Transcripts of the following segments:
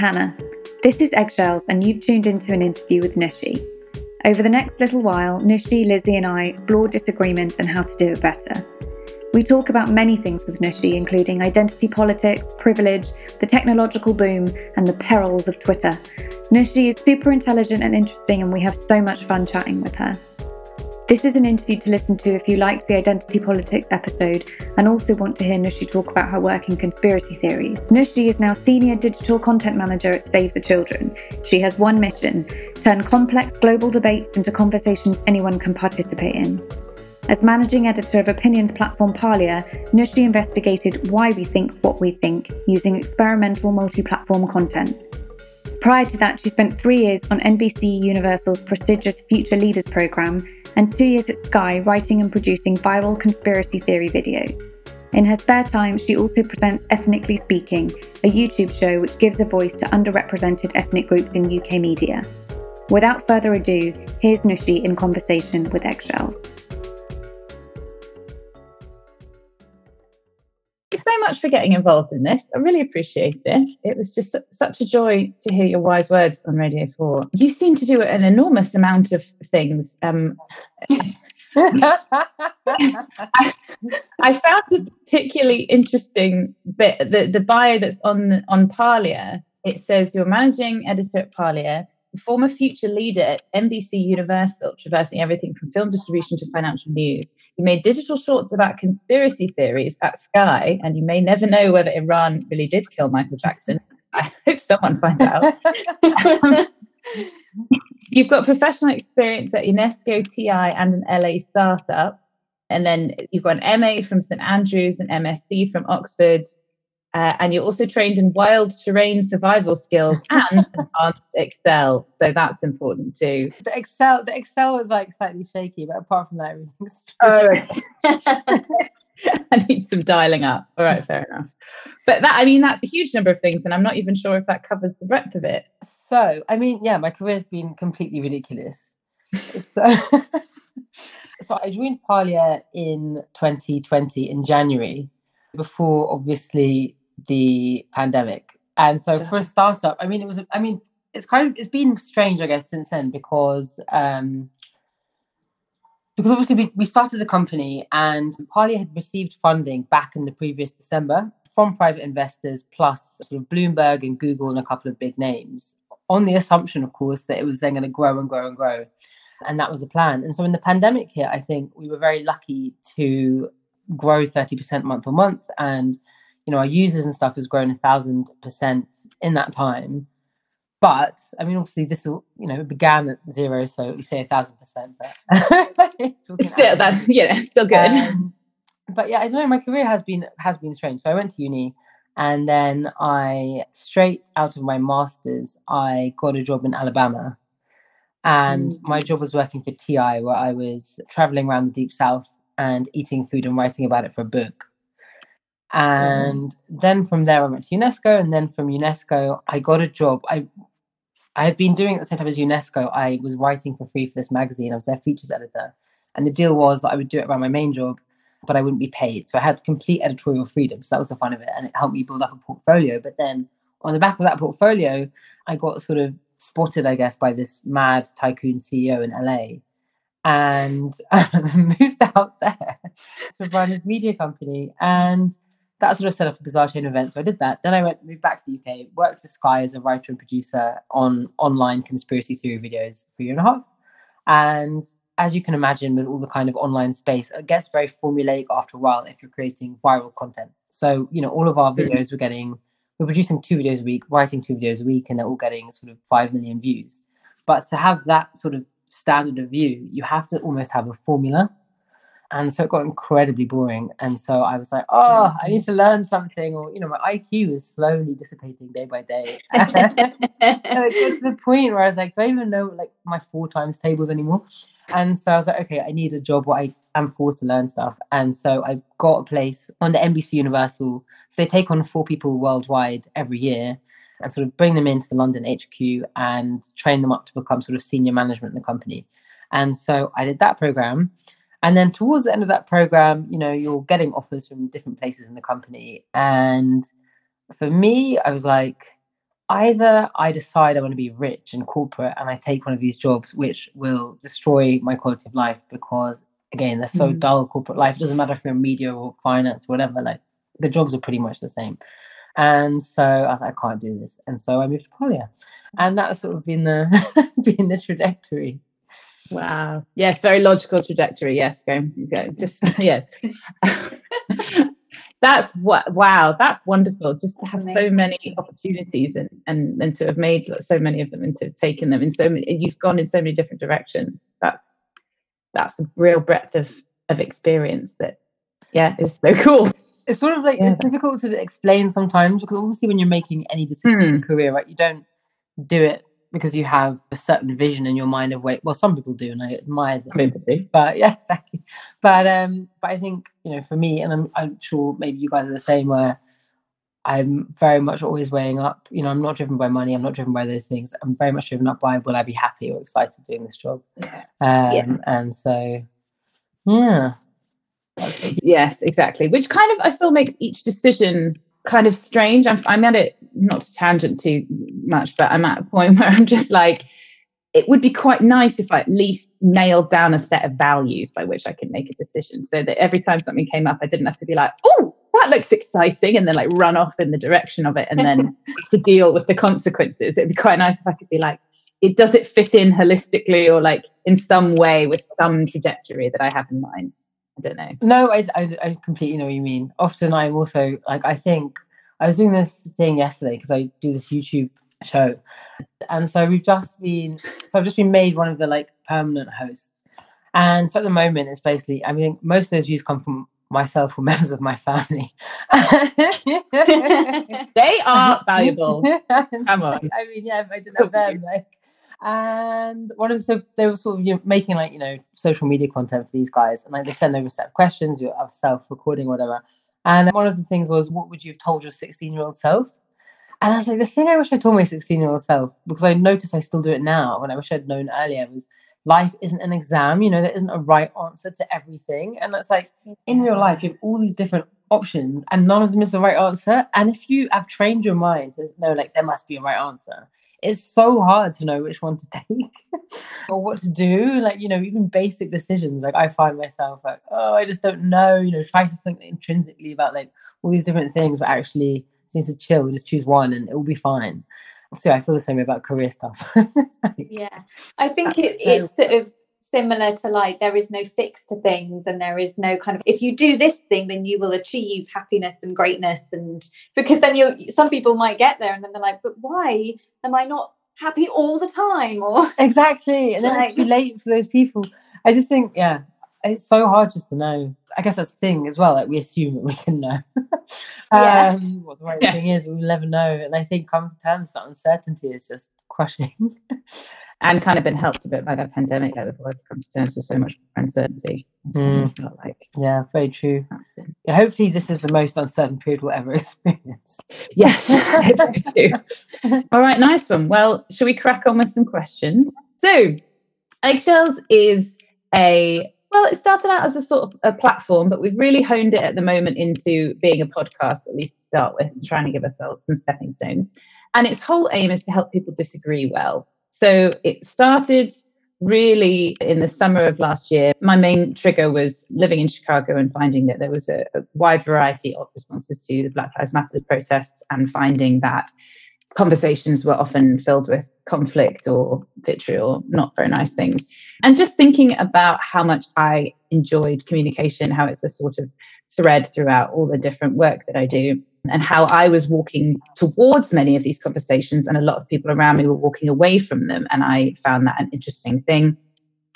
Hannah. This is Eggshells, and you've tuned into an interview with Nushy. Over the next little while, Nushy, Lizzie, and I explore disagreement and how to do it better. We talk about many things with Nushy, including identity politics, privilege, the technological boom, and the perils of Twitter. Nushy is super intelligent and interesting, and we have so much fun chatting with her. This is an interview to listen to if you liked the Identity Politics episode and also want to hear Nushy talk about her work in conspiracy theories. Nushy is now Senior Digital Content Manager at Save the Children. She has one mission turn complex global debates into conversations anyone can participate in. As managing editor of opinions platform Parlia, Nushy investigated why we think what we think using experimental multi platform content. Prior to that, she spent three years on NBC Universal's prestigious Future Leaders programme and two years at Sky writing and producing viral conspiracy theory videos. In her spare time, she also presents Ethnically Speaking, a YouTube show which gives a voice to underrepresented ethnic groups in UK media. Without further ado, here's Nushy in conversation with Eggshells. So much for getting involved in this. I really appreciate it. It was just such a joy to hear your wise words on Radio 4. You seem to do an enormous amount of things. Um, I, I, found a particularly interesting bit the, the bio that's on on Parlia. It says you're managing editor at Parlia, former future leader at NBC Universal, traversing everything from film distribution to financial news. You made digital shorts about conspiracy theories at Sky, and you may never know whether Iran really did kill Michael Jackson. I hope someone finds out. You've got professional experience at UNESCO, TI, and an LA startup. And then you've got an MA from St Andrews, an MSc from Oxford, uh, and you're also trained in wild terrain survival skills and advanced Excel. So that's important too. The Excel, the Excel is like slightly shaky, but apart from that, everything's. Oh, I need some dialing up. All right, fair enough. But that, I mean, that's a huge number of things, and I'm not even sure if that covers the breadth of it. So, I mean, yeah, my career's been completely ridiculous. so, so I joined Parlia in 2020 in January, before obviously the pandemic. And so for a startup, I mean, it was, I mean, it's kind of, it's been strange, I guess, since then because, um, because obviously we, we started the company and Parlia had received funding back in the previous December from private investors plus sort of Bloomberg and Google and a couple of big names on the assumption, of course, that it was then going to grow and grow and grow. And that was the plan. And so when the pandemic hit, I think we were very lucky to grow 30% month on month. And you know, our users and stuff has grown a thousand percent in that time. But I mean, obviously, this will, you know, it began at zero, so we say a thousand percent. But still, that's yeah, still good. Um, but yeah, I don't know. My career has been has been strange. So I went to uni, and then I straight out of my masters, I got a job in Alabama, and mm-hmm. my job was working for TI, where I was traveling around the deep south and eating food and writing about it for a book. And mm-hmm. then from there, I went to UNESCO, and then from UNESCO, I got a job. I I had been doing it at the same time as UNESCO. I was writing for free for this magazine. I was their features editor, and the deal was that I would do it around my main job, but I wouldn't be paid. So I had complete editorial freedom. So that was the fun of it, and it helped me build up a portfolio. But then on the back of that portfolio, I got sort of spotted, I guess, by this mad tycoon CEO in LA and moved out there to run his media company. And that sort of set up a bizarre chain of events. So I did that. Then I went moved back to the UK, worked for Sky as a writer and producer on online conspiracy theory videos for a year and a half. And as you can imagine, with all the kind of online space, it gets very formulaic after a while if you're creating viral content. So, you know, all of our mm-hmm. videos were getting we're producing two videos a week, writing two videos a week, and they're all getting sort of five million views. But to have that sort of standard of view, you have to almost have a formula and so it got incredibly boring. And so i was like oh i need to learn something or you know my iq is slowly dissipating day by day. And it got to the point where i was like do i even know like my four times tables anymore. And so i was like okay i need a job where i am forced to learn stuff. And so i got a place on the nbc universal. So they take on four people worldwide every year and sort of bring them into the london hq and train them up to become sort of senior management in the company. And so i did that program and then towards the end of that program, you know, you're getting offers from different places in the company. And for me, I was like, either I decide I want to be rich and corporate and I take one of these jobs which will destroy my quality of life because again they're so mm. dull corporate life. It doesn't matter if you're in media or finance, or whatever, like the jobs are pretty much the same. And so I was like, I can't do this. And so I moved to Parlia. And that's sort of been the been the trajectory. Wow. Yes, very logical trajectory. Yes, go, go. Just yeah. that's what wow that's wonderful just to have so many opportunities and and and to have made so many of them and to have taken them in so many you've gone in so many different directions that's that's the real breadth of of experience that yeah is so cool it's sort of like yeah. it's difficult to explain sometimes because obviously when you're making any decision mm. in a career right you don't do it because you have a certain vision in your mind of wait well some people do and i admire them. But yeah exactly. But um but i think you know for me and I'm, I'm sure maybe you guys are the same where i'm very much always weighing up you know i'm not driven by money i'm not driven by those things. I'm very much driven up by will i be happy or excited doing this job. Um, yeah. and so yeah. Yes exactly. Which kind of i feel makes each decision kind of strange. I'm, I'm at it, not to tangent too much, but I'm at a point where I'm just like, it would be quite nice if I at least nailed down a set of values by which I could make a decision so that every time something came up, I didn't have to be like, oh, that looks exciting, and then like run off in the direction of it and then to deal with the consequences. It'd be quite nice if I could be like, it does it fit in holistically or like in some way with some trajectory that I have in mind. I don't know. No, I, I, I completely know what you mean. Often I'm also like, I think I was doing this thing yesterday because I do this YouTube show. And so we've just been, so I've just been made one of the like permanent hosts. And so at the moment, it's basically, I mean, most of those views come from myself or members of my family. they are valuable. Come on. I mean, yeah, if I didn't have them, like, and one of them, so they were sort of you know, making like you know social media content for these guys, and like they send over a set of questions, you have uh, self recording, whatever. And one of the things was, what would you have told your sixteen year old self? And I was like, the thing I wish I told my sixteen year old self, because I noticed I still do it now, and I wish I'd known earlier, was life isn't an exam. You know, there isn't a right answer to everything, and that's like in real life, you have all these different options, and none of them is the right answer. And if you have trained your mind to know, like, there must be a right answer it's so hard to know which one to take or what to do. Like, you know, even basic decisions. Like I find myself like, oh, I just don't know, you know, try to think intrinsically about like all these different things, but actually seems to chill, just choose one and it will be fine. So I feel the same about career stuff. yeah. I think it, it's sort of similar to like there is no fix to things and there is no kind of if you do this thing then you will achieve happiness and greatness and because then you some people might get there and then they're like but why am i not happy all the time? Or exactly and then like, it's too late for those people. I just think yeah it's so hard just to know. I guess that's the thing as well like we assume that we can know. Yeah. um, what the right yeah. thing is we'll never know and i think come to terms that uncertainty is just crushing and kind of been helped a bit by that pandemic that the world's come to terms with so much uncertainty. Mm. Like. Yeah, very true. Yeah, hopefully, this is the most uncertain period we'll ever experience. yes, I hope so too. All right, nice one. Well, shall we crack on with some questions? So, Eggshells is a well, it started out as a sort of a platform, but we've really honed it at the moment into being a podcast, at least to start with, and trying to give ourselves some stepping stones. And its whole aim is to help people disagree well. So it started really in the summer of last year. My main trigger was living in Chicago and finding that there was a, a wide variety of responses to the Black Lives Matter protests and finding that conversations were often filled with conflict or vitriol, not very nice things. And just thinking about how much I enjoyed communication, how it's a sort of thread throughout all the different work that I do and how I was walking towards many of these conversations, and a lot of people around me were walking away from them. And I found that an interesting thing.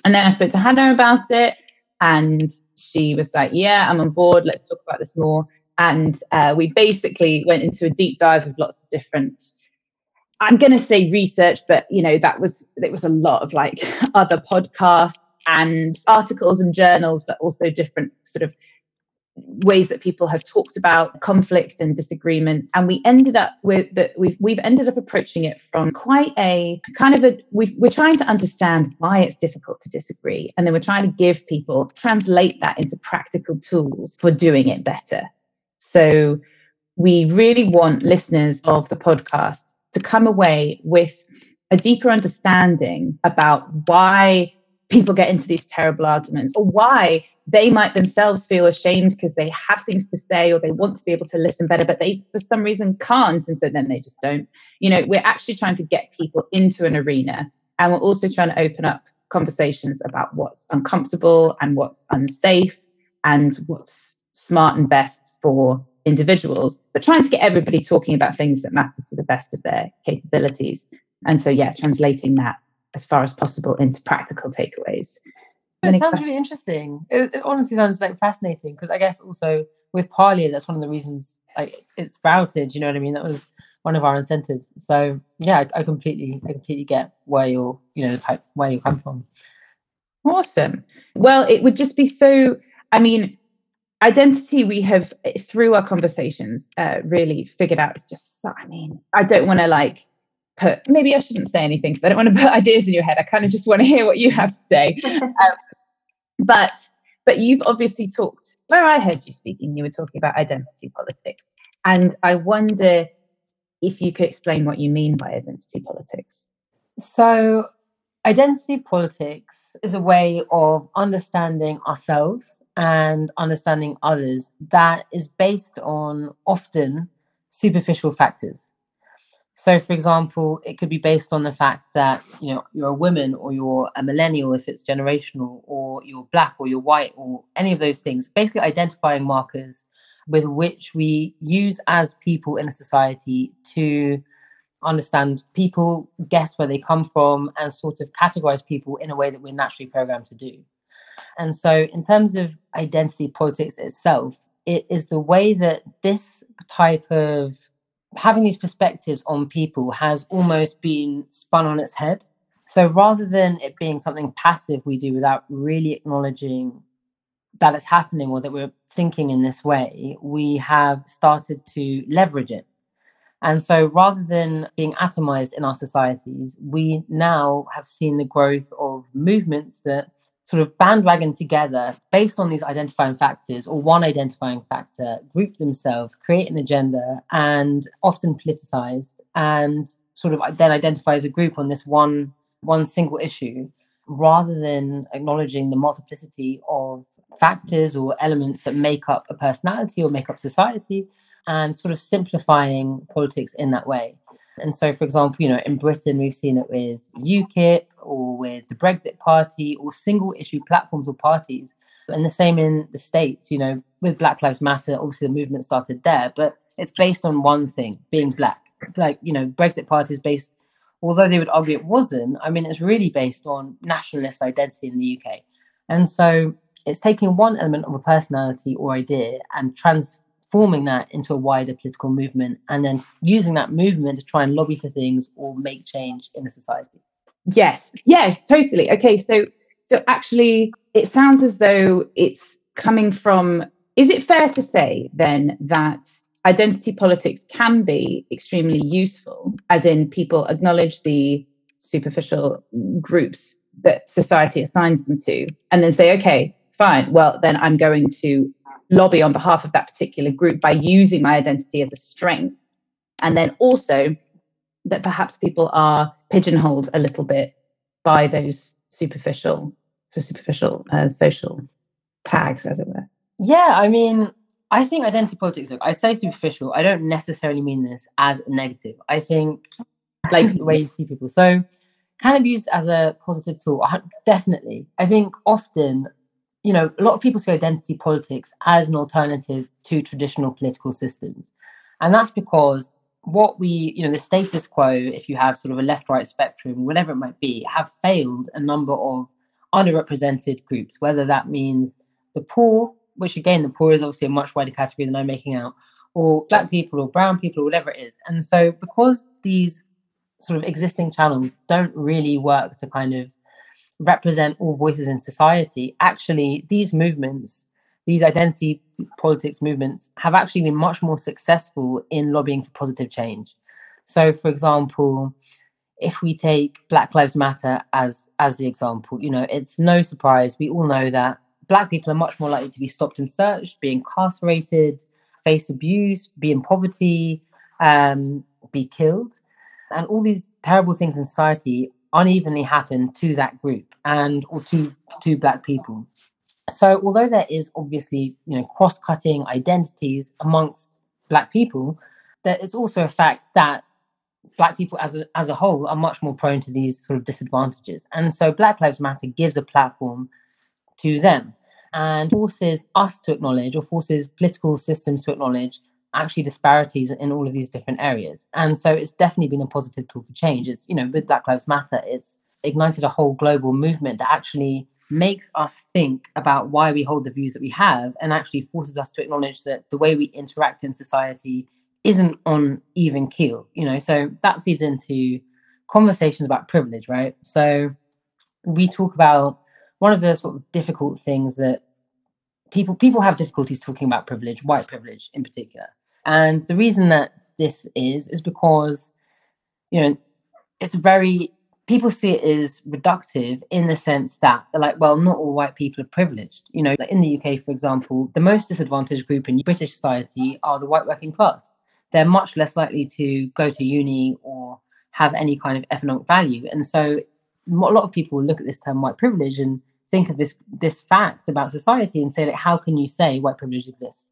And then I spoke to Hannah about it, and she was like, Yeah, I'm on board. Let's talk about this more. And uh, we basically went into a deep dive of lots of different. I'm going to say research, but you know that was it was a lot of like other podcasts and articles and journals, but also different sort of ways that people have talked about conflict and disagreement. And we ended up with that we've we've ended up approaching it from quite a kind of a we we're trying to understand why it's difficult to disagree. And then we're trying to give people translate that into practical tools for doing it better. So we really want listeners of the podcast to come away with a deeper understanding about why people get into these terrible arguments or why they might themselves feel ashamed because they have things to say or they want to be able to listen better, but they for some reason can't. And so then they just don't. You know, we're actually trying to get people into an arena and we're also trying to open up conversations about what's uncomfortable and what's unsafe and what's smart and best for individuals, but trying to get everybody talking about things that matter to the best of their capabilities. And so, yeah, translating that as far as possible into practical takeaways. It sounds really interesting. It, it, honestly sounds like fascinating because I guess also with Parlia, that's one of the reasons like it sprouted. You know what I mean? That was one of our incentives. So yeah, I, I completely, I completely get where you're, you know, type, where you come from. Awesome. Well, it would just be so. I mean, identity we have through our conversations uh, really figured out is just. So, I mean, I don't want to like put. Maybe I shouldn't say anything because I don't want to put ideas in your head. I kind of just want to hear what you have to say. um, but but you've obviously talked. Where I heard you speaking, you were talking about identity politics, and I wonder if you could explain what you mean by identity politics. So, identity politics is a way of understanding ourselves and understanding others that is based on often superficial factors. So, for example, it could be based on the fact that you know you're a woman or you're a millennial if it's generational, or you're black or you're white or any of those things. Basically, identifying markers with which we use as people in a society to understand people, guess where they come from, and sort of categorize people in a way that we're naturally programmed to do. And so, in terms of identity politics itself, it is the way that this type of having these perspectives on people has almost been spun on its head. So rather than it being something passive we do without really acknowledging that it's happening or that we're thinking in this way, we have started to leverage it. And so rather than being atomized in our societies, we now have seen the growth of movements that sort of bandwagon together based on these identifying factors or one identifying factor, group themselves, create an agenda, and often politicized, and sort of then identify as a group on this one one single issue, rather than acknowledging the multiplicity of factors or elements that make up a personality or make up society, and sort of simplifying politics in that way. And so, for example, you know, in Britain, we've seen it with UKIP or with the Brexit Party or single issue platforms or parties. And the same in the States, you know, with Black Lives Matter, obviously the movement started there, but it's based on one thing being black. Like, you know, Brexit Party is based, although they would argue it wasn't, I mean, it's really based on nationalist identity in the UK. And so it's taking one element of a personality or idea and trans forming that into a wider political movement and then using that movement to try and lobby for things or make change in a society. Yes, yes, totally. Okay, so so actually it sounds as though it's coming from is it fair to say then that identity politics can be extremely useful as in people acknowledge the superficial groups that society assigns them to and then say okay fine well then i'm going to lobby on behalf of that particular group by using my identity as a strength. And then also that perhaps people are pigeonholed a little bit by those superficial, for superficial uh, social tags, as it were. Yeah, I mean, I think identity politics, look, I say superficial, I don't necessarily mean this as negative. I think like the way you see people. So can be used as a positive tool? Definitely. I think often you know, a lot of people see identity politics as an alternative to traditional political systems. And that's because what we, you know, the status quo, if you have sort of a left right spectrum, whatever it might be, have failed a number of underrepresented groups, whether that means the poor, which again, the poor is obviously a much wider category than I'm making out, or black people or brown people or whatever it is. And so because these sort of existing channels don't really work to kind of represent all voices in society, actually, these movements, these identity politics movements, have actually been much more successful in lobbying for positive change. So, for example, if we take Black Lives Matter as as the example, you know, it's no surprise we all know that Black people are much more likely to be stopped and searched, be incarcerated, face abuse, be in poverty, um, be killed. and all these terrible things in society unevenly happen to that group and or to to black people. So although there is obviously you know cross-cutting identities amongst black people, there is also a fact that black people as a, as a whole are much more prone to these sort of disadvantages. And so Black Lives Matter gives a platform to them and forces us to acknowledge or forces political systems to acknowledge actually disparities in all of these different areas. And so it's definitely been a positive tool for change. It's, you know, with Black Lives Matter, it's ignited a whole global movement that actually makes us think about why we hold the views that we have and actually forces us to acknowledge that the way we interact in society isn't on even keel, you know. So that feeds into conversations about privilege, right? So we talk about one of the sort of difficult things that people people have difficulties talking about privilege, white privilege in particular. And the reason that this is is because you know it's very people see it as reductive in the sense that they're like, well, not all white people are privileged. You know, like in the UK, for example, the most disadvantaged group in British society are the white working class they're much less likely to go to uni or have any kind of economic value. And so a lot of people look at this term white privilege and think of this this fact about society and say like how can you say white privilege exists?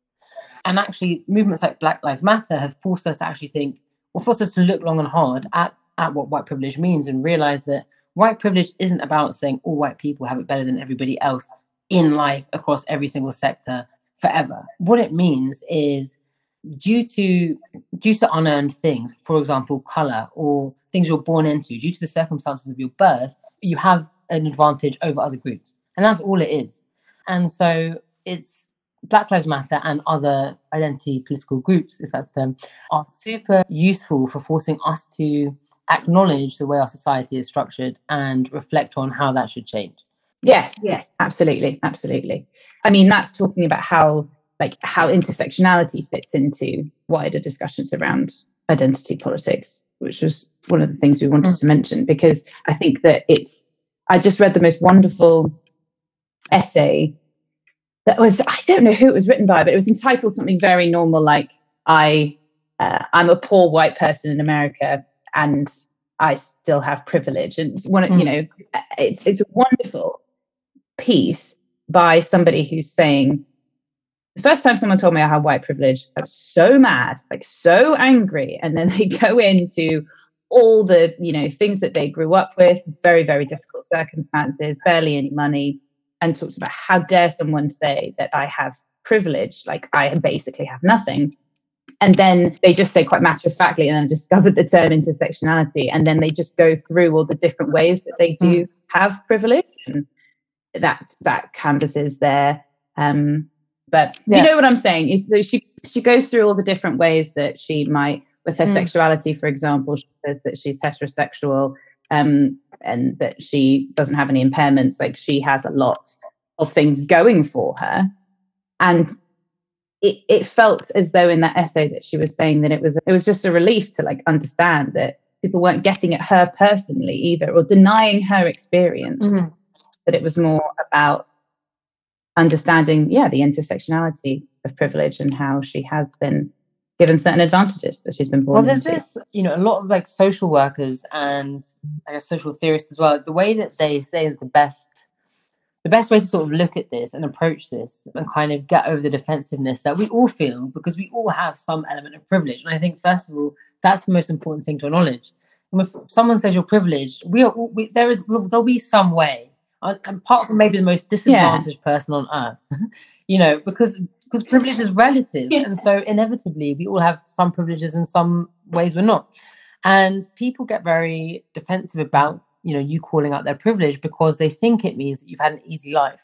And actually movements like Black Lives Matter have forced us to actually think or forced us to look long and hard at, at what white privilege means and realize that white privilege isn't about saying all white people have it better than everybody else in life across every single sector forever. What it means is due to due to unearned things, for example, color or things you're born into, due to the circumstances of your birth, you have an advantage over other groups, and that's all it is. And so it's Black Lives Matter and other identity political groups, if that's them, are super useful for forcing us to acknowledge the way our society is structured and reflect on how that should change. Yes, yes, absolutely, absolutely. I mean, that's talking about how like how intersectionality fits into wider discussions around identity politics, which was one of the things we wanted mm. to mention because I think that it's. I just read the most wonderful essay that was I don't know who it was written by, but it was entitled something very normal like I uh, I'm a poor white person in America and I still have privilege, and one mm. you know it's it's a wonderful piece by somebody who's saying the first time someone told me I had white privilege, I was so mad, like so angry. And then they go into all the, you know, things that they grew up with, very, very difficult circumstances, barely any money, and talked about how dare someone say that I have privilege, like I basically have nothing. And then they just say quite matter of factly, and then discovered the term intersectionality. And then they just go through all the different ways that they do mm. have privilege. And that that canvasses their um, but yeah. you know what I'm saying is that she she goes through all the different ways that she might, with her mm. sexuality, for example, she says that she's heterosexual um, and that she doesn't have any impairments. Like she has a lot of things going for her, and it, it felt as though in that essay that she was saying that it was it was just a relief to like understand that people weren't getting at her personally either or denying her experience. Mm-hmm. That it was more about understanding, yeah, the intersectionality of privilege and how she has been given certain advantages that she's been born well there's into. this you know a lot of like social workers and i guess social theorists as well the way that they say is the best the best way to sort of look at this and approach this and kind of get over the defensiveness that we all feel because we all have some element of privilege and i think first of all that's the most important thing to acknowledge and if someone says you're privileged we are all, we, there is there'll be some way apart from maybe the most disadvantaged yeah. person on earth, you know, because because privilege is relative, yeah. and so inevitably we all have some privileges and some ways we're not. And people get very defensive about you know you calling out their privilege because they think it means that you've had an easy life.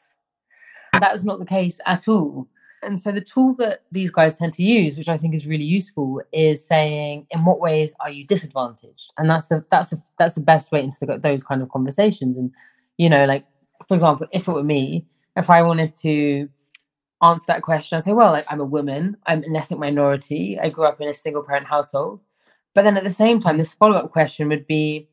That is not the case at all. And so the tool that these guys tend to use, which I think is really useful, is saying, in what ways are you disadvantaged? And that's the that's the that's the best way into the, those kind of conversations. And you know, like for example, if it were me, if I wanted to answer that question, I'd say, well, like I'm a woman, I'm an ethnic minority, I grew up in a single parent household. But then at the same time, this follow up question would be,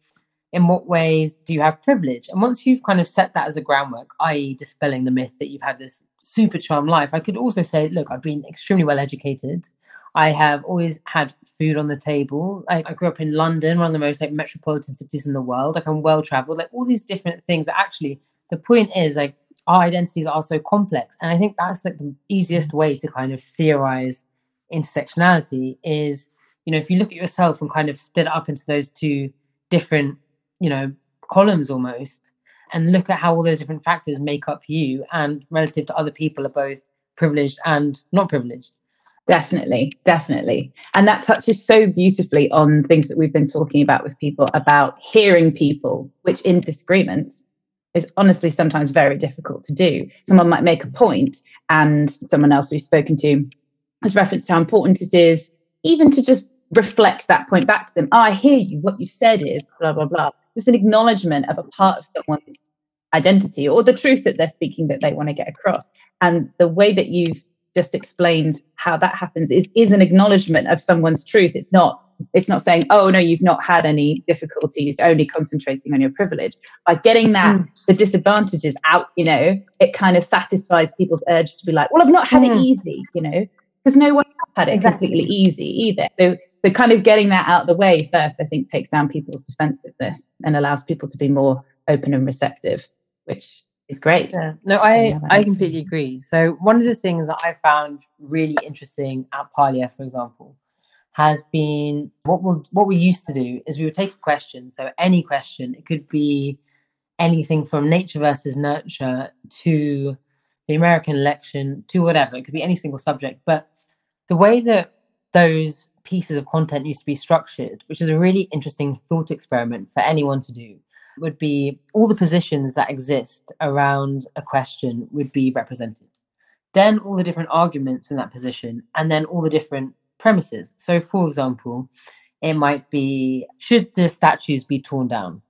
in what ways do you have privilege? And once you've kind of set that as a groundwork, i.e., dispelling the myth that you've had this super charmed life, I could also say, look, I've been extremely well educated. I have always had food on the table. I, I, grew up in London, one of the most like metropolitan cities in the world. Like I'm well traveled, like all these different things that actually the point is like our identities are so complex. And I think that's like the easiest mm. way to kind of theorize intersectionality is, you know, if you look at yourself and kind of split it up into those two different, you know, columns almost, and look at how all those different factors make up you and relative to other people are both privileged and not privileged. Definitely, definitely. And that touches so beautifully on things that we've been talking about with people about hearing people, which in disagreements is honestly sometimes very difficult to do. Someone might make a point, and someone else we've spoken to has referenced how important it is even to just reflect that point back to them. Oh, I hear you. What you said is blah, blah, blah. Just an acknowledgement of a part of someone's identity or the truth that they're speaking that they want to get across. And the way that you've just explained how that happens is is an acknowledgement of someone's truth. It's not it's not saying, oh no, you've not had any difficulties, only concentrating on your privilege. By getting that mm. the disadvantages out, you know, it kind of satisfies people's urge to be like, well, I've not had mm. it easy, you know, because no one had it exactly. completely easy either. So so kind of getting that out of the way first, I think, takes down people's defensiveness and allows people to be more open and receptive, which is great. Yeah. No, I, I completely agree. So one of the things that I found really interesting at Parlia, for example, has been what we'll what we used to do is we would take a question. So any question, it could be anything from nature versus nurture to the American election to whatever. It could be any single subject. But the way that those pieces of content used to be structured, which is a really interesting thought experiment for anyone to do, would be all the positions that exist around a question would be represented. Then all the different arguments in that position, and then all the different premises. So, for example, it might be should the statues be torn down?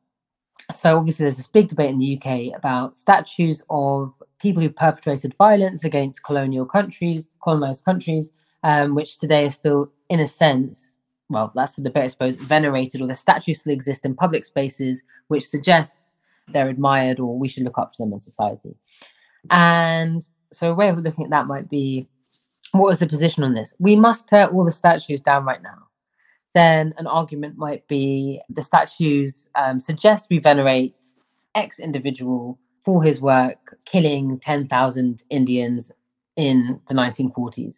So, obviously, there's this big debate in the UK about statues of people who perpetrated violence against colonial countries, colonized countries, um, which today are still, in a sense, well, that's the debate, I suppose, venerated or the statues still exist in public spaces, which suggests they're admired or we should look up to them in society. And so a way of looking at that might be what is the position on this? We must tear all the statues down right now. Then an argument might be the statues um, suggest we venerate X individual for his work killing 10,000 Indians in the 1940s.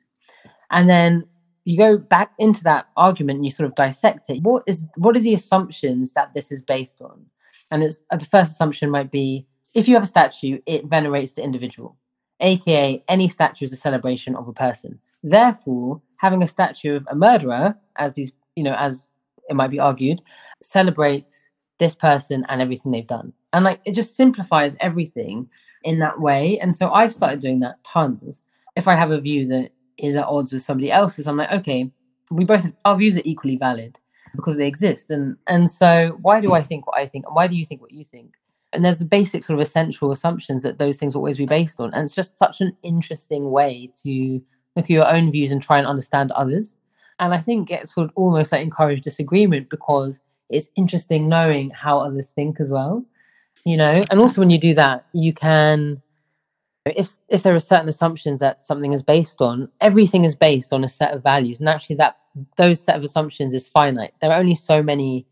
And then you go back into that argument and you sort of dissect it. What is what are the assumptions that this is based on? And it's uh, the first assumption might be if you have a statue, it venerates the individual, aka any statue is a celebration of a person. Therefore, having a statue of a murderer, as these you know, as it might be argued, celebrates this person and everything they've done. And like it just simplifies everything in that way. And so I've started doing that tons. If I have a view that is at odds with somebody else's, I'm like, okay, we both our views are equally valid because they exist. And and so why do I think what I think and why do you think what you think? And there's the basic sort of essential assumptions that those things always be based on. And it's just such an interesting way to look at your own views and try and understand others. And I think it sort of almost like encourage disagreement because it's interesting knowing how others think as well. You know, and also when you do that, you can if if there are certain assumptions that something is based on everything is based on a set of values and actually that those set of assumptions is finite. There are only so many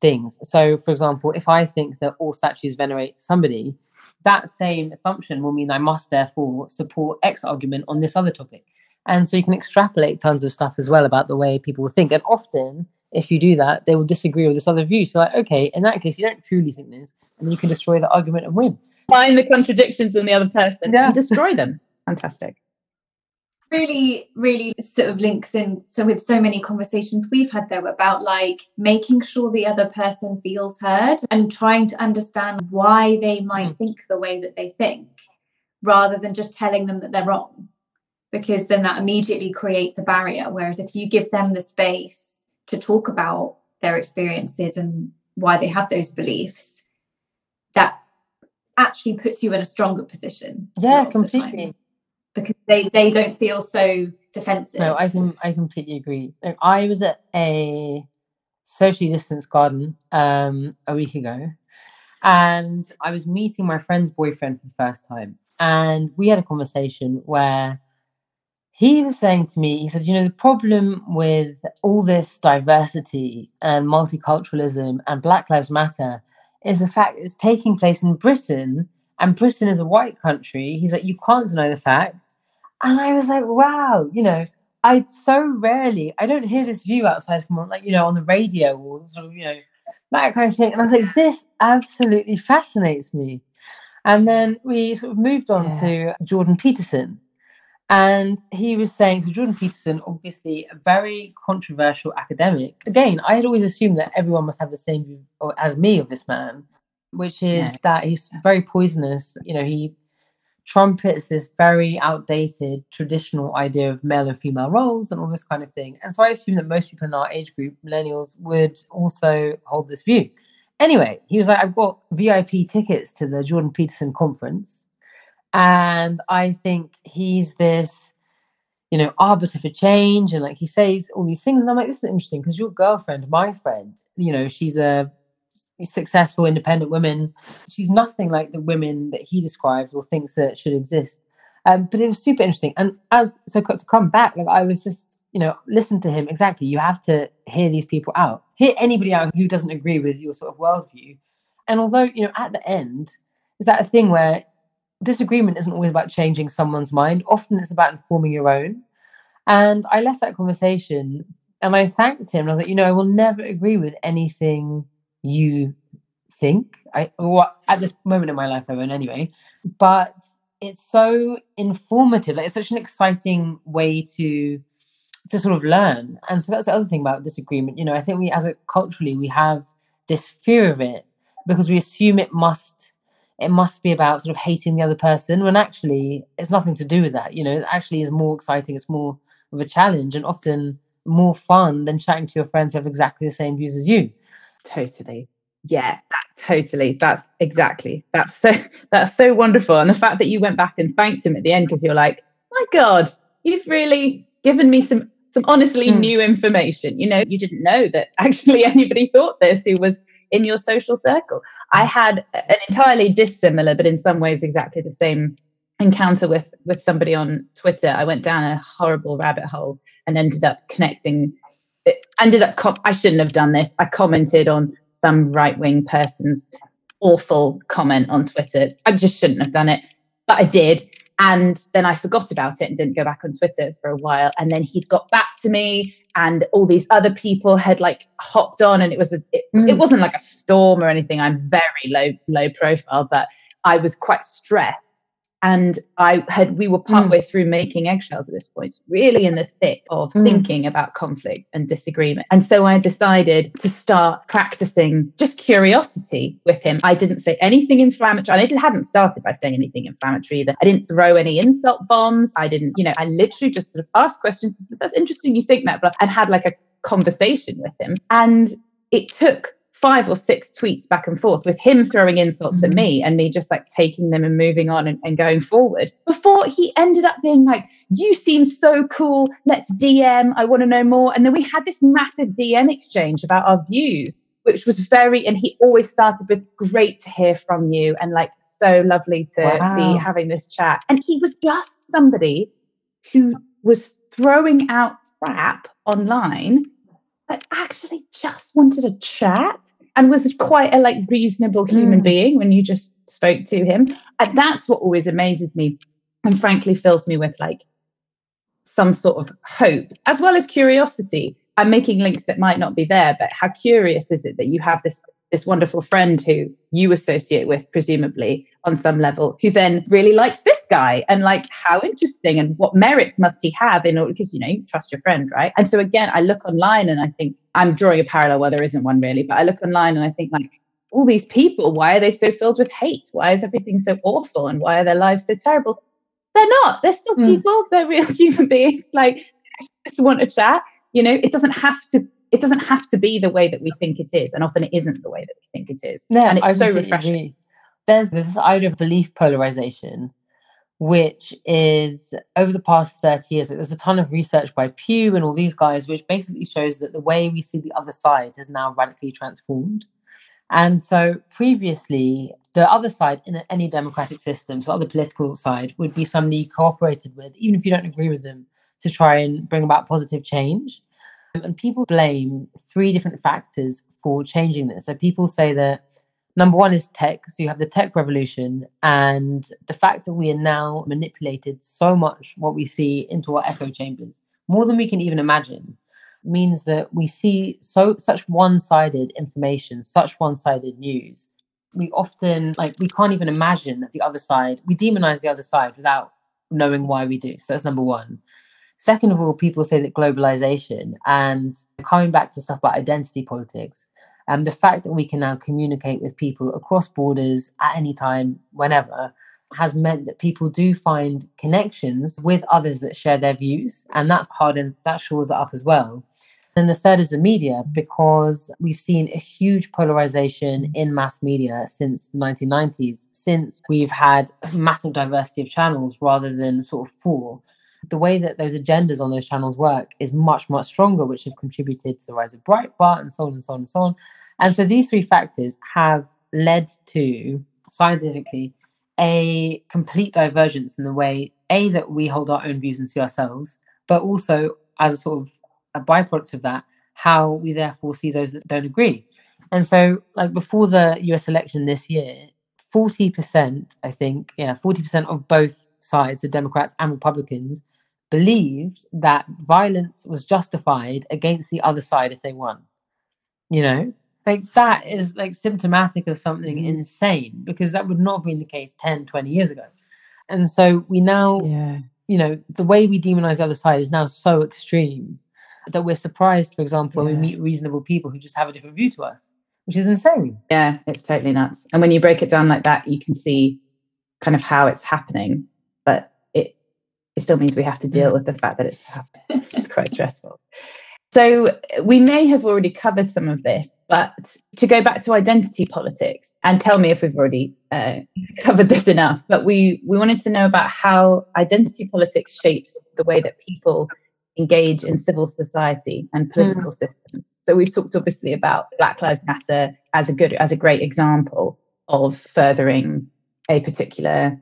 things. So for example if i think that all statues venerate somebody that same assumption will mean i must therefore support x argument on this other topic. And so you can extrapolate tons of stuff as well about the way people think. And often if you do that they will disagree with this other view so like okay in that case you don't truly think this and you can destroy the argument and win find the contradictions in the other person yeah. and destroy them. Fantastic. Really, really sort of links in so with so many conversations we've had though about like making sure the other person feels heard and trying to understand why they might mm. think the way that they think rather than just telling them that they're wrong because then that immediately creates a barrier whereas if you give them the space to talk about their experiences and why they have those beliefs that actually puts you in a stronger position. Yeah, completely. Because they they don't feel so defensive. No, I can I completely agree. I was at a socially distanced garden um a week ago and I was meeting my friend's boyfriend for the first time and we had a conversation where he was saying to me, he said, you know, the problem with all this diversity and multiculturalism and Black Lives Matter is the fact it's taking place in Britain and Britain is a white country. He's like, you can't deny the fact. And I was like, wow, you know, I so rarely, I don't hear this view outside from like, you know, on the radio or sort of, you know, that kind of thing. And I was like, this absolutely fascinates me. And then we sort of moved on yeah. to Jordan Peterson. And he was saying, so Jordan Peterson, obviously a very controversial academic. Again, I had always assumed that everyone must have the same view as me of this man, which is that he's very poisonous. You know, he trumpets this very outdated traditional idea of male and female roles and all this kind of thing. And so I assume that most people in our age group, millennials, would also hold this view. Anyway, he was like, I've got VIP tickets to the Jordan Peterson conference. And I think he's this, you know, arbiter for change. And like he says all these things. And I'm like, this is interesting because your girlfriend, my friend, you know, she's a successful independent woman. She's nothing like the women that he describes or thinks that should exist. Um, but it was super interesting. And as so to come back, like I was just, you know, listen to him exactly. You have to hear these people out, hear anybody out who doesn't agree with your sort of worldview. And although, you know, at the end, is that a thing where disagreement isn't always about changing someone's mind, often it's about informing your own. And I left that conversation and I thanked him. And I was like, you know, I will never agree with anything you think. I well, at this moment in my life, I won't anyway. But it's so informative. Like it's such an exciting way to to sort of learn. And so that's the other thing about disagreement. You know, I think we as a culturally we have this fear of it because we assume it must it must be about sort of hating the other person when actually it's nothing to do with that. You know, it actually is more exciting, it's more of a challenge and often more fun than chatting to your friends who have exactly the same views as you. Totally. Yeah, that, totally. That's exactly. That's so that's so wonderful. And the fact that you went back and thanked him at the end because you're like, my God, you've really given me some some honestly mm. new information. You know, you didn't know that actually anybody thought this who was in your social circle. I hmm. had an entirely dissimilar, but in some ways exactly the same encounter with with somebody on Twitter. I went down a horrible rabbit hole and ended up connecting. It ended up. Com- I shouldn't have done this. I commented on some right wing person's awful comment on Twitter. I just shouldn't have done it, but I did. And then I forgot about it and didn't go back on Twitter for a while. And then he'd got back to me, and all these other people had like hopped on, and it was a, it, mm. it wasn't like a storm or anything. I'm very low low profile, but I was quite stressed and I had we were partway mm. through making eggshells at this point, really in the thick of mm. thinking about conflict and disagreement. And so I decided to start practicing just curiosity with him. I didn't say anything inflammatory. I hadn't started by saying anything inflammatory either. I didn't throw any insult bombs. I didn't, you know, I literally just sort of asked questions. That's interesting. You think that, and had like a conversation with him. And it took five or six tweets back and forth with him throwing insults mm-hmm. at me and me just like taking them and moving on and, and, going forward before he ended up being like, You seem so cool. Let's DM. I want to know more. And then we had this massive DM exchange about our views, which was very, and he always started with, Great to hear from you. And like, so lovely to wow. be having this chat. And he was just somebody who was throwing out crap online but actually just wanted to chat and was quite a like reasonable human mm. being when you just spoke to him. And that's what always amazes me and frankly fills me with like some sort of hope as well as curiosity. I'm making links that might not be there, but how curious is it that you have this this wonderful friend who you associate with, presumably on some level, who then really likes this guy and like how interesting and what merits must he have in order because you know you trust your friend, right? And so again, I look online and I think I'm drawing a parallel where there isn't one really, but I look online and I think like all these people, why are they so filled with hate? Why is everything so awful and why are their lives so terrible? They're not. They're still mm. people. They're real human beings. Like, I just want to chat. You know, it doesn't have to it doesn't have to be the way that we think it is, and often it isn't the way that we think it is. Yeah, and it's I so refreshing. Agree. There's this idea of belief polarization, which is over the past 30 years, there's a ton of research by Pew and all these guys, which basically shows that the way we see the other side has now radically transformed. And so previously, the other side in any democratic system, so the other political side, would be somebody you cooperated with, even if you don't agree with them, to try and bring about positive change. And people blame three different factors for changing this. So people say that number one is tech. So you have the tech revolution and the fact that we are now manipulated so much what we see into our echo chambers, more than we can even imagine, means that we see so such one-sided information, such one-sided news. We often like we can't even imagine that the other side, we demonize the other side without knowing why we do. So that's number one. Second of all, people say that globalization and coming back to stuff about identity politics, and um, the fact that we can now communicate with people across borders at any time, whenever, has meant that people do find connections with others that share their views, and that hardens, that shores it up as well. And the third is the media, because we've seen a huge polarization in mass media since the 1990s, since we've had massive diversity of channels rather than sort of four. The way that those agendas on those channels work is much, much stronger, which have contributed to the rise of Breitbart and so on and so on and so on. And so these three factors have led to scientifically a complete divergence in the way, A, that we hold our own views and see ourselves, but also as a sort of a byproduct of that, how we therefore see those that don't agree. And so, like before the US election this year, 40%, I think, yeah, 40% of both sides, the Democrats and Republicans, believed that violence was justified against the other side if they won. You know, like that is like symptomatic of something mm-hmm. insane because that would not have been the case 10, 20 years ago. And so we now, yeah. you know, the way we demonize the other side is now so extreme that we're surprised, for example, when we meet reasonable people who just have a different view to us, which is insane. Yeah, it's totally nuts. And when you break it down like that, you can see kind of how it's happening. It still means we have to deal mm. with the fact that it's happening. it's quite stressful. So we may have already covered some of this, but to go back to identity politics and tell me if we've already uh, covered this enough. But we we wanted to know about how identity politics shapes the way that people engage in civil society and political mm. systems. So we've talked obviously about Black Lives Matter as a good as a great example of furthering a particular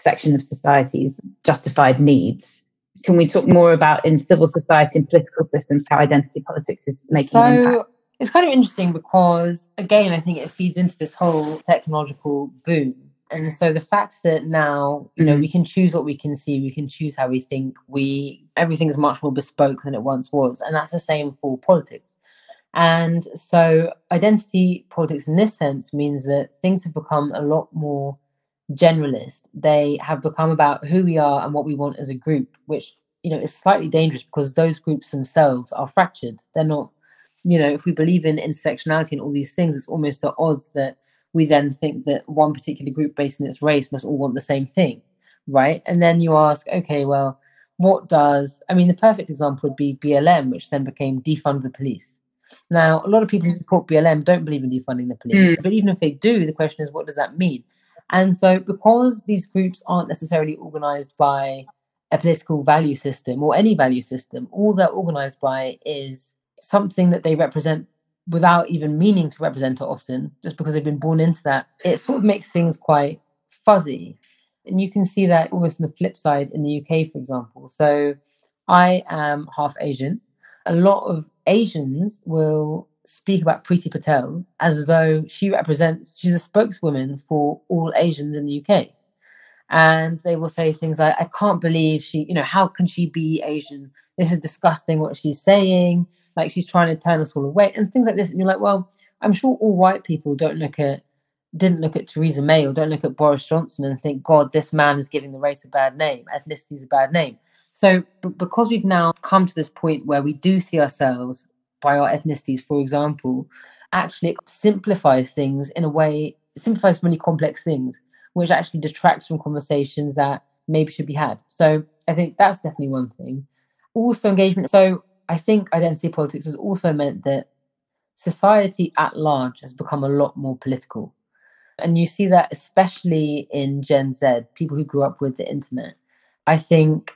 section of society's justified needs. Can we talk more about in civil society and political systems how identity politics is making so, an impact? It's kind of interesting because again, I think it feeds into this whole technological boom and so the fact that now, you know, mm-hmm. we can choose what we can see, we can choose how we think, we everything is much more bespoke than it once was. And that's the same for politics. And so identity politics in this sense means that things have become a lot more generalist. They have become about who we are and what we want as a group, which, you know, is slightly dangerous because those groups themselves are fractured. They're not, you know, if we believe in intersectionality and all these things, it's almost the odds that we then think that one particular group based on its race must all want the same thing, right? And then you ask, okay, well, what does, I mean, the perfect example would be BLM, which then became defund the police. Now, a lot of people who support BLM don't believe in defunding the police, mm. but even if they do, the question is, what does that mean? And so, because these groups aren't necessarily organized by a political value system or any value system, all they're organized by is something that they represent without even meaning to represent it often, just because they've been born into that, it sort of makes things quite fuzzy. And you can see that almost on the flip side in the UK, for example. So I am half Asian. A lot of Asians will speak about Priti Patel as though she represents, she's a spokeswoman for all Asians in the UK. And they will say things like, I can't believe she, you know, how can she be Asian? This is disgusting what she's saying like she's trying to turn us all away and things like this. And you're like, well, I'm sure all white people don't look at didn't look at Theresa May or don't look at Boris Johnson and think, God, this man is giving the race a bad name, ethnicity is a bad name. So b- because we've now come to this point where we do see ourselves by our ethnicities, for example, actually simplifies things in a way, simplifies really complex things, which actually detracts from conversations that maybe should be had. So I think that's definitely one thing. Also engagement. So I think identity politics has also meant that society at large has become a lot more political. And you see that especially in Gen Z, people who grew up with the internet. I think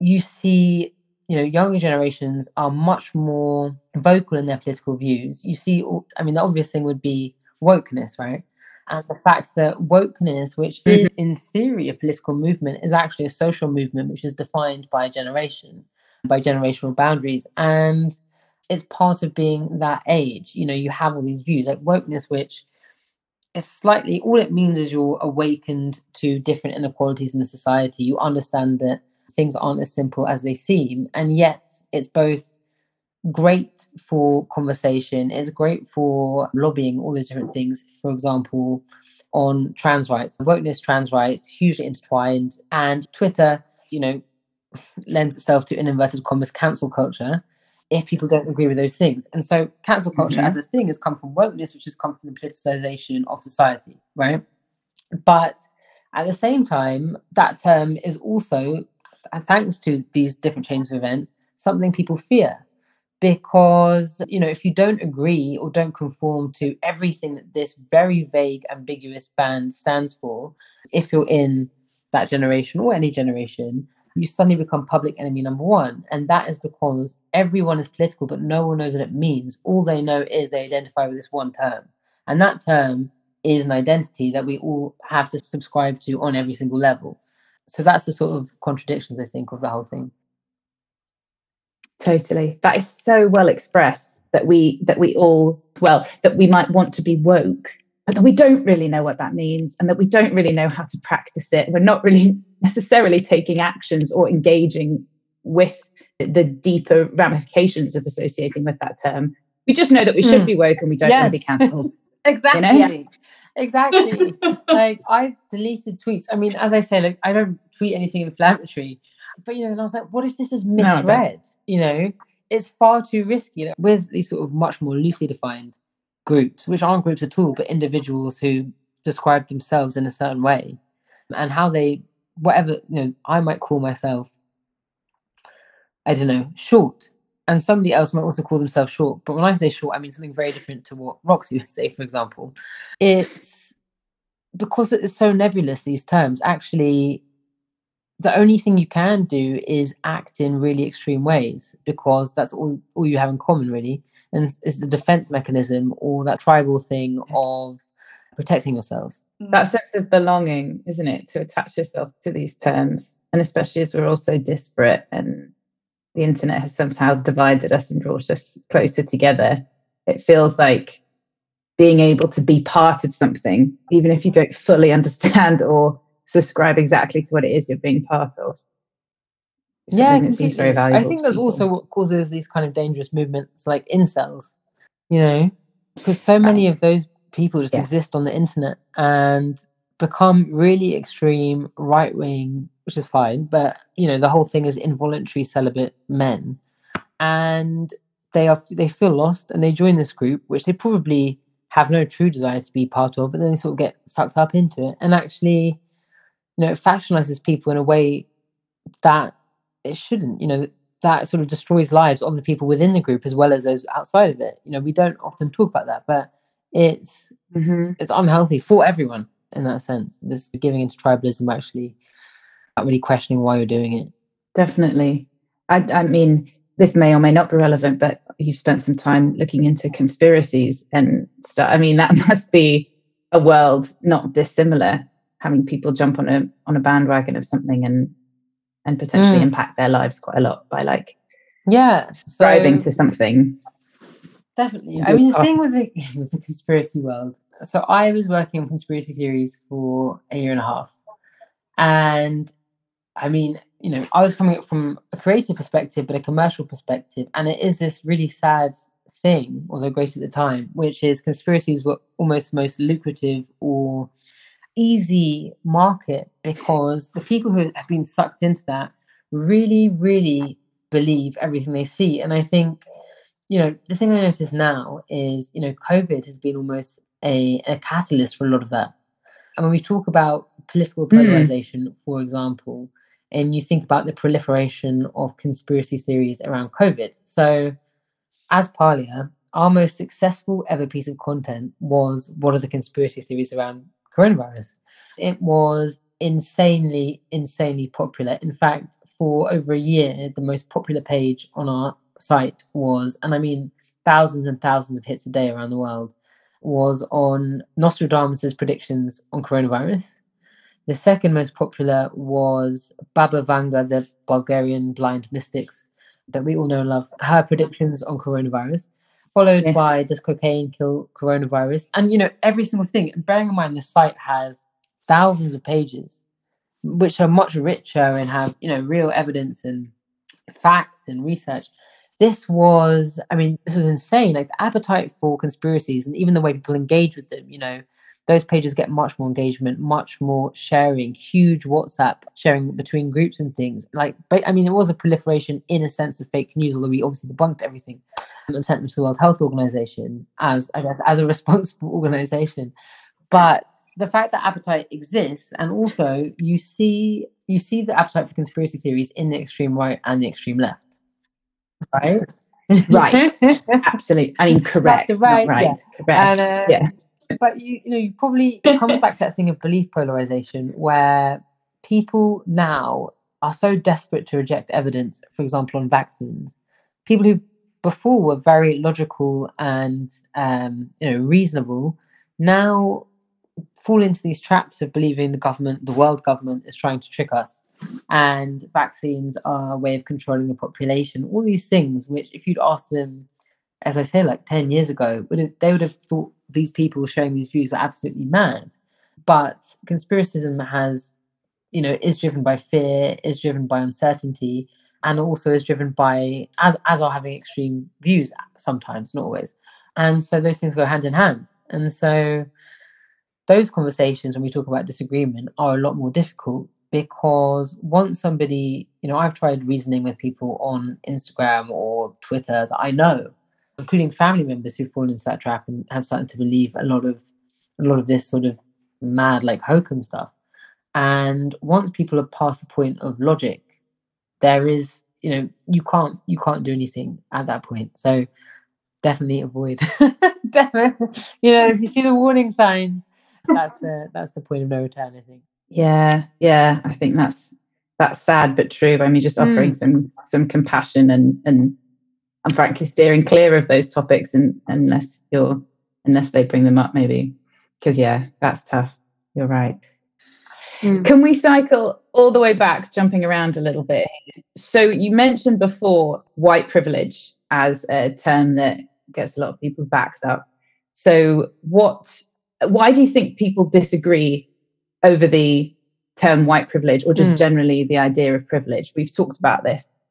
you see, you know, younger generations are much more vocal in their political views. You see, I mean, the obvious thing would be wokeness, right? and the fact that wokeness, which mm-hmm. is in theory a political movement, is actually a social movement which is defined by a generation, by generational boundaries. And it's part of being that age. You know, you have all these views like wokeness, which is slightly all it means is you're awakened to different inequalities in the society. You understand that things aren't as simple as they seem, and yet it's both great for conversation, it's great for lobbying, all those different things. For example, on trans rights, wokeness, trans rights, hugely intertwined, and Twitter, you know, lends itself to in inverted commas cancel culture if people don't agree with those things. And so cancel culture mm-hmm. as a thing has come from wokeness, which has come from the politicization of society, right? But at the same time, that term is also, thanks to these different chains of events, something people fear. Because, you know, if you don't agree or don't conform to everything that this very vague, ambiguous band stands for, if you're in that generation or any generation, you suddenly become public enemy number one. And that is because everyone is political, but no one knows what it means. All they know is they identify with this one term. And that term is an identity that we all have to subscribe to on every single level. So that's the sort of contradictions, I think, of the whole thing. Totally. That is so well expressed that we that we all well, that we might want to be woke, but that we don't really know what that means and that we don't really know how to practice it. We're not really necessarily taking actions or engaging with the deeper ramifications of associating with that term. We just know that we should mm. be woke and we don't yes. want to be cancelled. exactly. You know? Exactly. like I've deleted tweets. I mean, as I say, like I don't tweet anything inflammatory. But you know, and I was like, what if this is misread? No, you know, it's far too risky. With these sort of much more loosely defined groups, which aren't groups at all, but individuals who describe themselves in a certain way and how they whatever you know i might call myself i don't know short and somebody else might also call themselves short but when i say short i mean something very different to what roxy would say for example. It's because it's so nebulous these terms actually the only thing you can do is act in really extreme ways because that's all, all you have in common really and it's the defense mechanism or that tribal thing mm-hmm. of protecting yourselves. Mm. That sense of belonging, isn't it, to attach yourself to these terms? And especially as we're all so disparate and the internet has somehow divided us and brought us closer together, it feels like being able to be part of something, even if you don't fully understand or subscribe exactly to what it is you're being part of. Yeah, it seems very valuable. I think that's people. also what causes these kind of dangerous movements like incels, you know, because so many of those people just yeah. exist on the internet and become really extreme right wing, which is fine. But you know, the whole thing is involuntary celibate men, and they are they feel lost and they join this group, which they probably have no true desire to be part of, but then they sort of get sucked up into it, and actually, you know, it factionalizes people in a way that it shouldn't. You know, that sort of destroys lives of the people within the group as well as those outside of it. You know, we don't often talk about that, but it's mm-hmm. it's unhealthy for everyone in that sense. This giving into tribalism actually not really questioning why you're doing it. Definitely. I, I mean, this may or may not be relevant, but you've spent some time looking into conspiracies and stuff. I mean, that must be a world not dissimilar, having people jump on a on a bandwagon of something and and potentially mm. impact their lives quite a lot by like yeah subscribing so, to something Definitely. I mean, the thing with the, with the conspiracy world. So I was working on conspiracy theories for a year and a half, and I mean, you know, I was coming up from a creative perspective, but a commercial perspective, and it is this really sad thing, although great at the time, which is conspiracies were almost the most lucrative or easy market because the people who have been sucked into that really, really believe everything they see. And I think you know, the thing I notice now is, you know, COVID has been almost a, a catalyst for a lot of that. And when we talk about political hmm. polarization, mm. for example, and you think about the proliferation of conspiracy theories around COVID. So, as Parlia, our most successful ever piece of content was what are the conspiracy theories around coronavirus? It was insanely, insanely popular. In fact, for over a year, the most popular page on our site was, and I mean thousands and thousands of hits a day around the world, was on Nostradamus' predictions on coronavirus. The second most popular was Baba Vanga, the Bulgarian blind mystics that we all know and love, her predictions on coronavirus, followed yes. by Does Cocaine Kill Coronavirus? And, you know, every single thing. Bearing in mind, the site has thousands of pages, which are much richer and have, you know, real evidence and fact and research. This was, I mean, this was insane. Like the appetite for conspiracies and even the way people engage with them, you know, those pages get much more engagement, much more sharing, huge WhatsApp sharing between groups and things. Like, but I mean, it was a proliferation in a sense of fake news, although we obviously debunked everything and sent them to the World Health Organization as, I guess, as a responsible organization. But the fact that appetite exists, and also you see you see the appetite for conspiracy theories in the extreme right and the extreme left, right? right, absolutely. I mean, correct, right, right, yeah. correct, and, uh, yeah but you, you know, you probably it comes back to that thing of belief polarization where people now are so desperate to reject evidence, for example, on vaccines. People who before were very logical and um, you know reasonable now fall into these traps of believing the government, the world government, is trying to trick us, and vaccines are a way of controlling the population. All these things, which if you'd asked them, as I say, like ten years ago, would have, they would have thought these people sharing these views are absolutely mad. But conspiracism has, you know, is driven by fear, is driven by uncertainty, and also is driven by as as are having extreme views sometimes, not always. And so those things go hand in hand. And so those conversations when we talk about disagreement are a lot more difficult because once somebody, you know, I've tried reasoning with people on Instagram or Twitter that I know including family members who fall into that trap and have started to believe a lot of a lot of this sort of mad like hokum stuff. And once people are past the point of logic, there is you know you can't you can't do anything at that point. So definitely avoid. definitely, you know, if you see the warning signs, that's the that's the point of no return. I think. Yeah, yeah, I think that's that's sad but true. I mean, just offering mm. some some compassion and and and frankly steering clear of those topics and, unless you're unless they bring them up maybe because yeah that's tough you're right mm. can we cycle all the way back jumping around a little bit so you mentioned before white privilege as a term that gets a lot of people's backs up so what why do you think people disagree over the term white privilege or just mm. generally the idea of privilege we've talked about this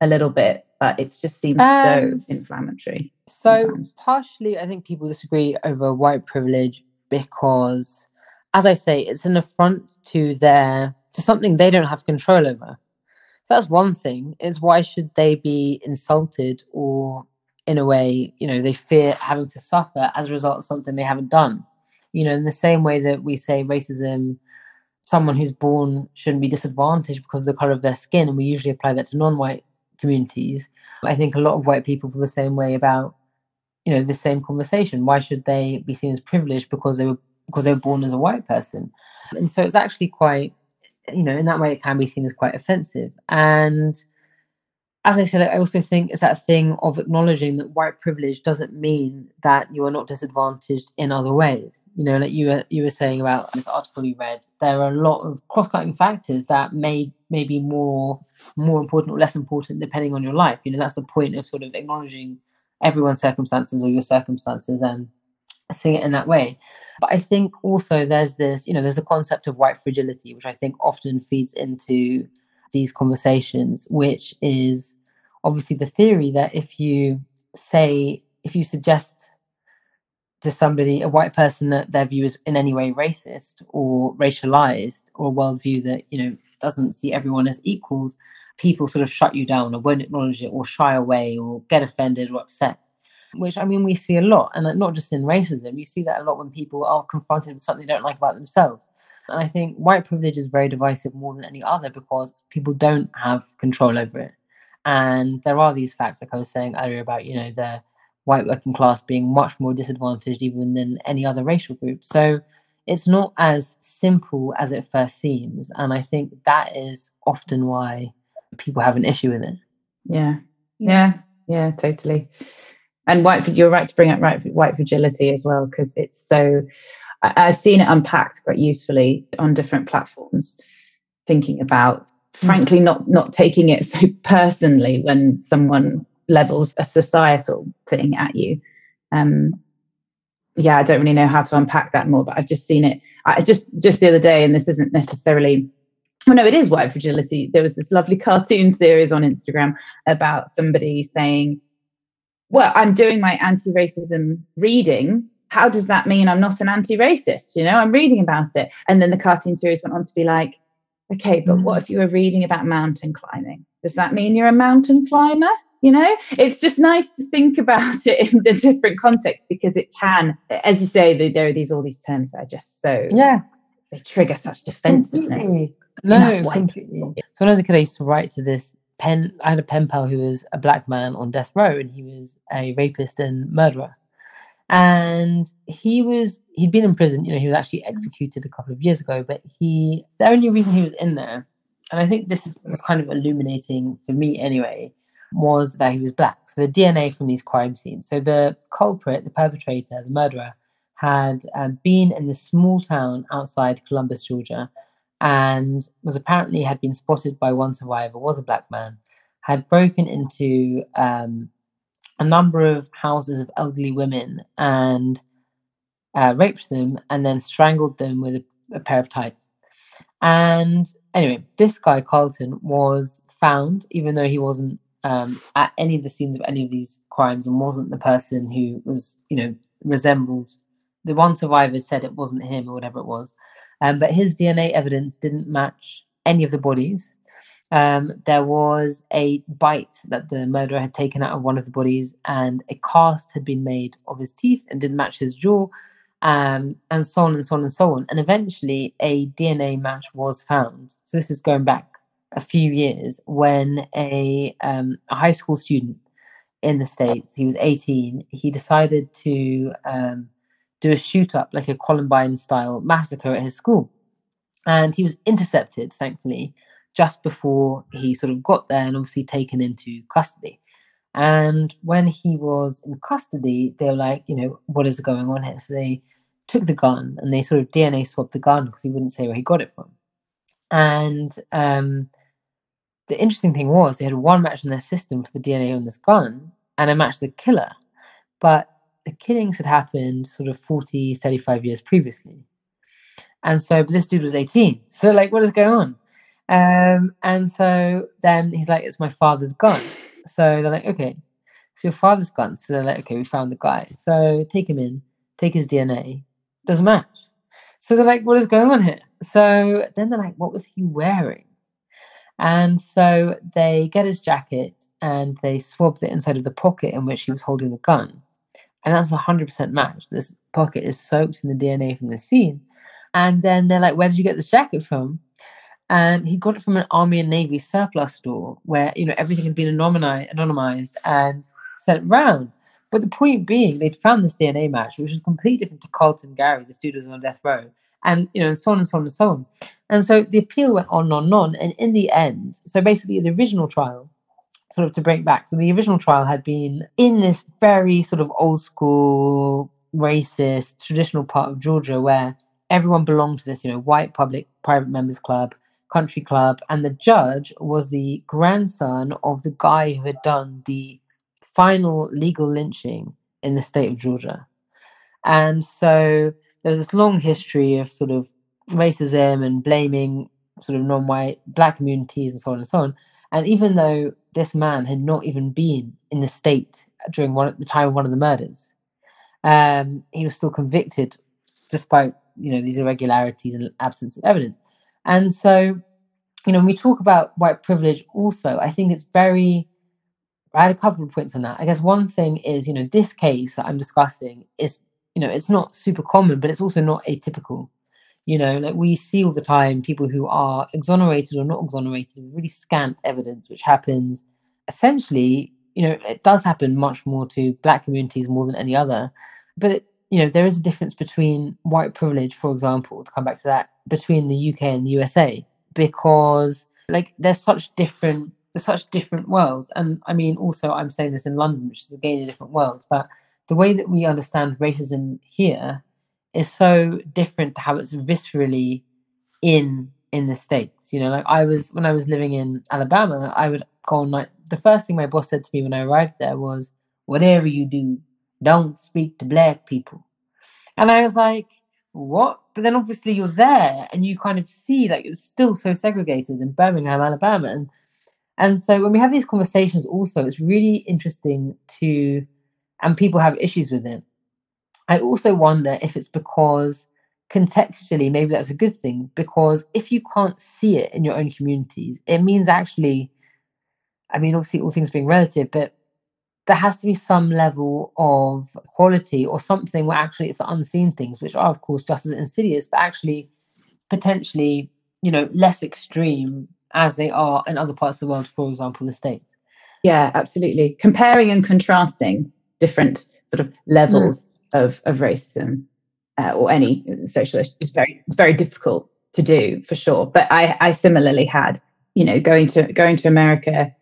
a little bit but it just seems um, so inflammatory. So sometimes. partially, I think people disagree over white privilege because, as I say, it's an affront to their to something they don't have control over. So that's one thing. Is why should they be insulted or, in a way, you know, they fear having to suffer as a result of something they haven't done. You know, in the same way that we say racism someone who's born shouldn't be disadvantaged because of the color of their skin, and we usually apply that to non-white communities. I think a lot of white people feel the same way about, you know, the same conversation. Why should they be seen as privileged because they were because they were born as a white person? And so it's actually quite, you know, in that way it can be seen as quite offensive. And as I said, I also think it's that thing of acknowledging that white privilege doesn't mean that you are not disadvantaged in other ways. You know, like you were you were saying about this article you read, there are a lot of cross-cutting factors that may may be more more important or less important depending on your life. You know, that's the point of sort of acknowledging everyone's circumstances or your circumstances and seeing it in that way. But I think also there's this, you know, there's a concept of white fragility, which I think often feeds into these conversations, which is obviously the theory that if you say, if you suggest to somebody, a white person, that their view is in any way racist or racialized or a worldview that, you know, doesn't see everyone as equals, people sort of shut you down or won't acknowledge it or shy away or get offended or upset. Which I mean, we see a lot, and not just in racism. You see that a lot when people are confronted with something they don't like about themselves. And I think white privilege is very divisive more than any other because people don't have control over it. And there are these facts, like I was saying earlier, about, you know, the white working class being much more disadvantaged even than any other racial group. So it's not as simple as it first seems. And I think that is often why people have an issue with it. Yeah. Yeah. Yeah, totally. And white, you're right to bring up white, white fragility as well, because it's so, I, have seen it unpacked quite usefully on different platforms, thinking about, frankly, not, not taking it so personally when someone levels a societal thing at you. Um, yeah, I don't really know how to unpack that more, but I've just seen it. I just just the other day, and this isn't necessarily. Oh no, it is white fragility. There was this lovely cartoon series on Instagram about somebody saying, "Well, I'm doing my anti-racism reading. How does that mean I'm not an anti-racist? You know, I'm reading about it." And then the cartoon series went on to be like, "Okay, but what if you were reading about mountain climbing? Does that mean you're a mountain climber?" you know it's just nice to think about it in the different contexts because it can as you say there are these all these terms that are just so yeah they trigger such defensiveness no completely so when i was a kid i used to write to this pen i had a pen pal who was a black man on death row and he was a rapist and murderer and he was he'd been in prison you know he was actually executed a couple of years ago but he the only reason he was in there and i think this was kind of illuminating for me anyway was that he was black. So the DNA from these crime scenes. So the culprit, the perpetrator, the murderer, had um, been in this small town outside Columbus, Georgia, and was apparently had been spotted by one survivor, was a black man, had broken into um, a number of houses of elderly women and uh, raped them, and then strangled them with a, a pair of tights. And anyway, this guy Carlton was found, even though he wasn't um, at any of the scenes of any of these crimes and wasn't the person who was, you know, resembled. The one survivor said it wasn't him or whatever it was, um, but his DNA evidence didn't match any of the bodies. Um, there was a bite that the murderer had taken out of one of the bodies, and a cast had been made of his teeth and didn't match his jaw, um, and so on and so on and so on. And eventually, a DNA match was found. So this is going back a few years when a, um, a high school student in the States, he was 18, he decided to um, do a shoot up, like a Columbine style massacre at his school. And he was intercepted, thankfully, just before he sort of got there and obviously taken into custody. And when he was in custody, they were like, you know, what is going on here? So they took the gun and they sort of DNA swapped the gun because he wouldn't say where he got it from. And um, the interesting thing was they had one match in their system for the DNA on this gun and a match the killer. But the killings had happened sort of 40, 35 years previously. And so, but this dude was 18. So, like, what is going on? Um, and so then he's like, it's my father's gun. So they're like, okay, so your father's gun. So they're like, okay, we found the guy. So take him in, take his DNA. Doesn't match. So they're like, what is going on here? So then they're like, what was he wearing? And so they get his jacket and they swab the inside of the pocket in which he was holding the gun. And that's a 100% match. This pocket is soaked in the DNA from the scene. And then they're like, Where did you get this jacket from? And he got it from an Army and Navy surplus store where, you know, everything had been anonymized and sent round. But the point being, they'd found this DNA match, which was completely different to Carlton Gary, the student on death row, and you know, and so on and so on and so on. And so the appeal went on and on and on. And in the end, so basically the original trial, sort of to break back, so the original trial had been in this very sort of old school, racist, traditional part of Georgia where everyone belonged to this, you know, white public private members club, country club, and the judge was the grandson of the guy who had done the final legal lynching in the state of Georgia. And so there's this long history of sort of racism and blaming sort of non-white black communities and so on and so on. And even though this man had not even been in the state during one the time of one of the murders, um, he was still convicted despite you know these irregularities and absence of evidence. And so, you know, when we talk about white privilege, also, I think it's very. I had a couple of points on that. I guess one thing is, you know, this case that I'm discussing is, you know, it's not super common, but it's also not atypical. You know, like we see all the time people who are exonerated or not exonerated really scant evidence, which happens essentially, you know, it does happen much more to black communities more than any other. But, it, you know, there is a difference between white privilege, for example, to come back to that, between the UK and the USA, because like there's such different they're such different worlds. And I mean, also, I'm saying this in London, which is again a different world, but the way that we understand racism here is so different to how it's viscerally in in the states. You know, like I was when I was living in Alabama, I would go on like the first thing my boss said to me when I arrived there was, "Whatever you do, don't speak to black people." And I was like, "What?" But then obviously you're there and you kind of see like it's still so segregated in Birmingham, Alabama, and and so when we have these conversations, also it's really interesting to, and people have issues with it. I also wonder if it's because contextually, maybe that's a good thing because if you can't see it in your own communities, it means actually, I mean, obviously, all things being relative, but there has to be some level of quality or something where actually it's the unseen things, which are, of course, just as insidious, but actually potentially, you know, less extreme as they are in other parts of the world, for example, the States. Yeah, absolutely. Comparing and contrasting different sort of levels mm. of, of racism uh, or any socialist is very it's very difficult to do for sure. But I, I similarly had, you know, going to going to America.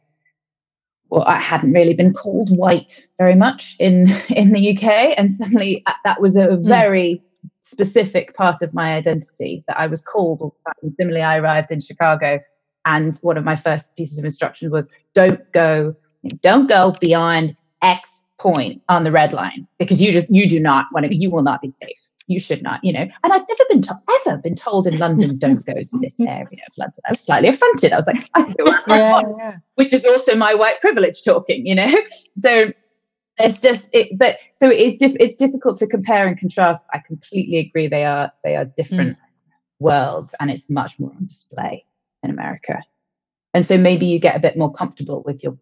Well, I hadn't really been called white very much in in the UK, and suddenly uh, that was a hmm. very mm. specific part of my identity that I was called all the time. Similarly, I arrived in Chicago, and one of my first pieces of instruction was don't go, don't go beyond X point on the red line because you just you do not want to you will not be safe you should not, you know. And I've never been to- ever been told in London, don't go to this area of London. I was slightly affronted. I was like, I go yeah, yeah. which is also my white privilege talking, you know. So it's just it, but so it's diff- it's difficult to compare and contrast. I completely agree. They are they are different mm. worlds, and it's much more on display in America. And so maybe you get a bit more comfortable with your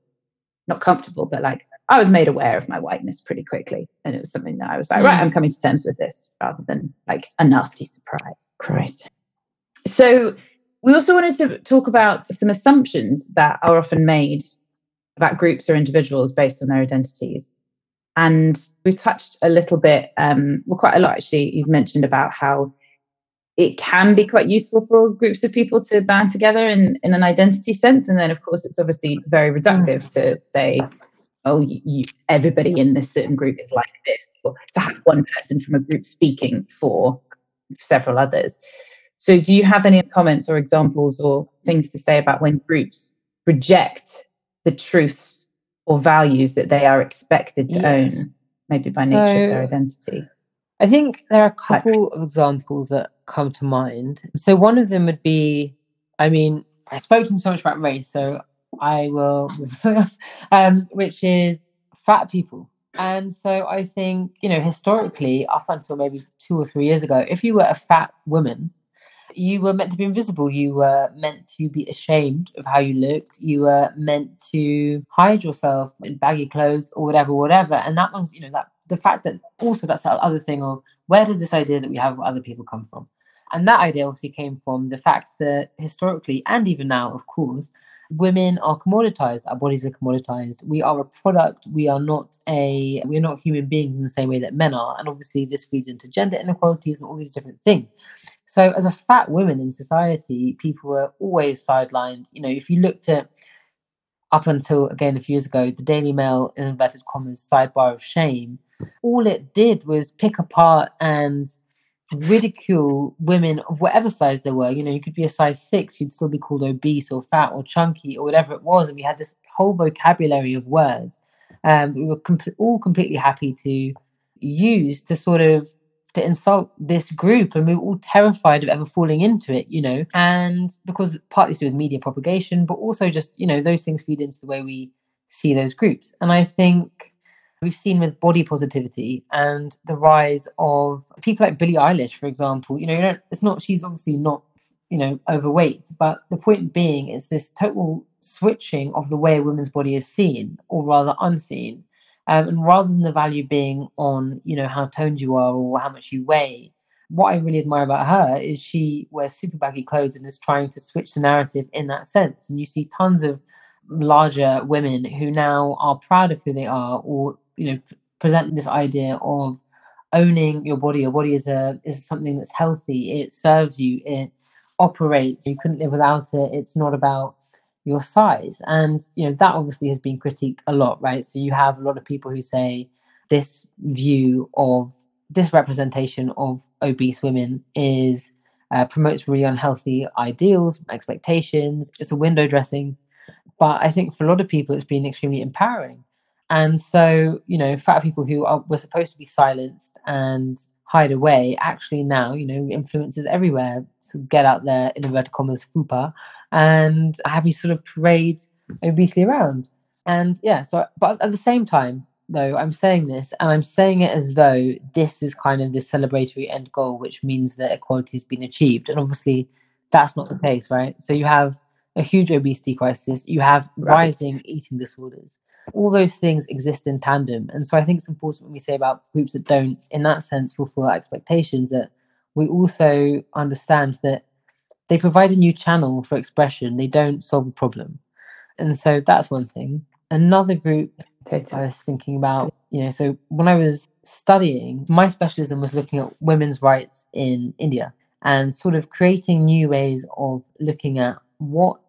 not comfortable, but like I was made aware of my whiteness pretty quickly. And it was something that I was like, mm. right, I'm coming to terms with this rather than like a nasty surprise. Christ. So we also wanted to talk about some assumptions that are often made about groups or individuals based on their identities. And we've touched a little bit, um, well, quite a lot actually. You've mentioned about how it can be quite useful for groups of people to band together in, in an identity sense. And then, of course, it's obviously very reductive mm. to say, oh, you, you, everybody in this certain group is like this, or to have one person from a group speaking for several others. So, do you have any comments or examples or things to say about when groups reject the truths or values that they are expected to yes. own, maybe by nature so, of their identity? I think there are a couple of examples that come to mind. So, one of them would be I mean, I've spoken so much about race, so I will um, which is fat people. And so I think, you know, historically, up until maybe two or three years ago, if you were a fat woman, you were meant to be invisible. You were meant to be ashamed of how you looked. You were meant to hide yourself in baggy clothes or whatever, whatever. And that was, you know, that the fact that also that's the other thing of where does this idea that we have other people come from? And that idea obviously came from the fact that historically, and even now, of course, women are commoditized our bodies are commoditized. We are a product we are not a we're not human beings in the same way that men are and obviously this feeds into gender inequalities and all these different things. So as a fat woman in society people were always sidelined. You know if you looked at up until again a few years ago the daily mail in inverted commas sidebar of shame all it did was pick apart and ridicule women of whatever size they were. You know, you could be a size six, you'd still be called obese or fat or chunky or whatever it was. And we had this whole vocabulary of words um, we were com- all completely happy to use to sort of to insult this group and we were all terrified of ever falling into it you know and because partly to do with media propagation but also just you know those things feed into the way we see those groups and i think We've seen with body positivity and the rise of people like Billie Eilish, for example. You know, you don't, it's not, she's obviously not, you know, overweight, but the point being is this total switching of the way a woman's body is seen, or rather unseen. Um, and rather than the value being on, you know, how toned you are or how much you weigh, what I really admire about her is she wears super baggy clothes and is trying to switch the narrative in that sense. And you see tons of larger women who now are proud of who they are or you know presenting this idea of owning your body your body is a is something that's healthy it serves you it operates you couldn't live without it it's not about your size. And, you know, that obviously has been critiqued a lot, right? So you have a lot of people who say this view of this representation of obese women is uh, promotes really unhealthy ideals, expectations. It's a window dressing. But I think for a lot of people, it's been extremely empowering. And so, you know, fat people who are, were supposed to be silenced and hide away actually now, you know, influences everywhere to get out there, in inverted commas, fupa, and have you sort of parade obesely around. And yeah, so, but at the same time, though, I'm saying this, and I'm saying it as though this is kind of the celebratory end goal, which means that equality has been achieved. And obviously, that's not the case, right? So you have a huge obesity crisis, you have right. rising eating disorders. All those things exist in tandem. And so I think it's important when we say about groups that don't, in that sense, fulfill our expectations, that we also understand that they provide a new channel for expression, they don't solve a problem. And so that's one thing. Another group I was thinking about, you know, so when I was studying, my specialism was looking at women's rights in India and sort of creating new ways of looking at what,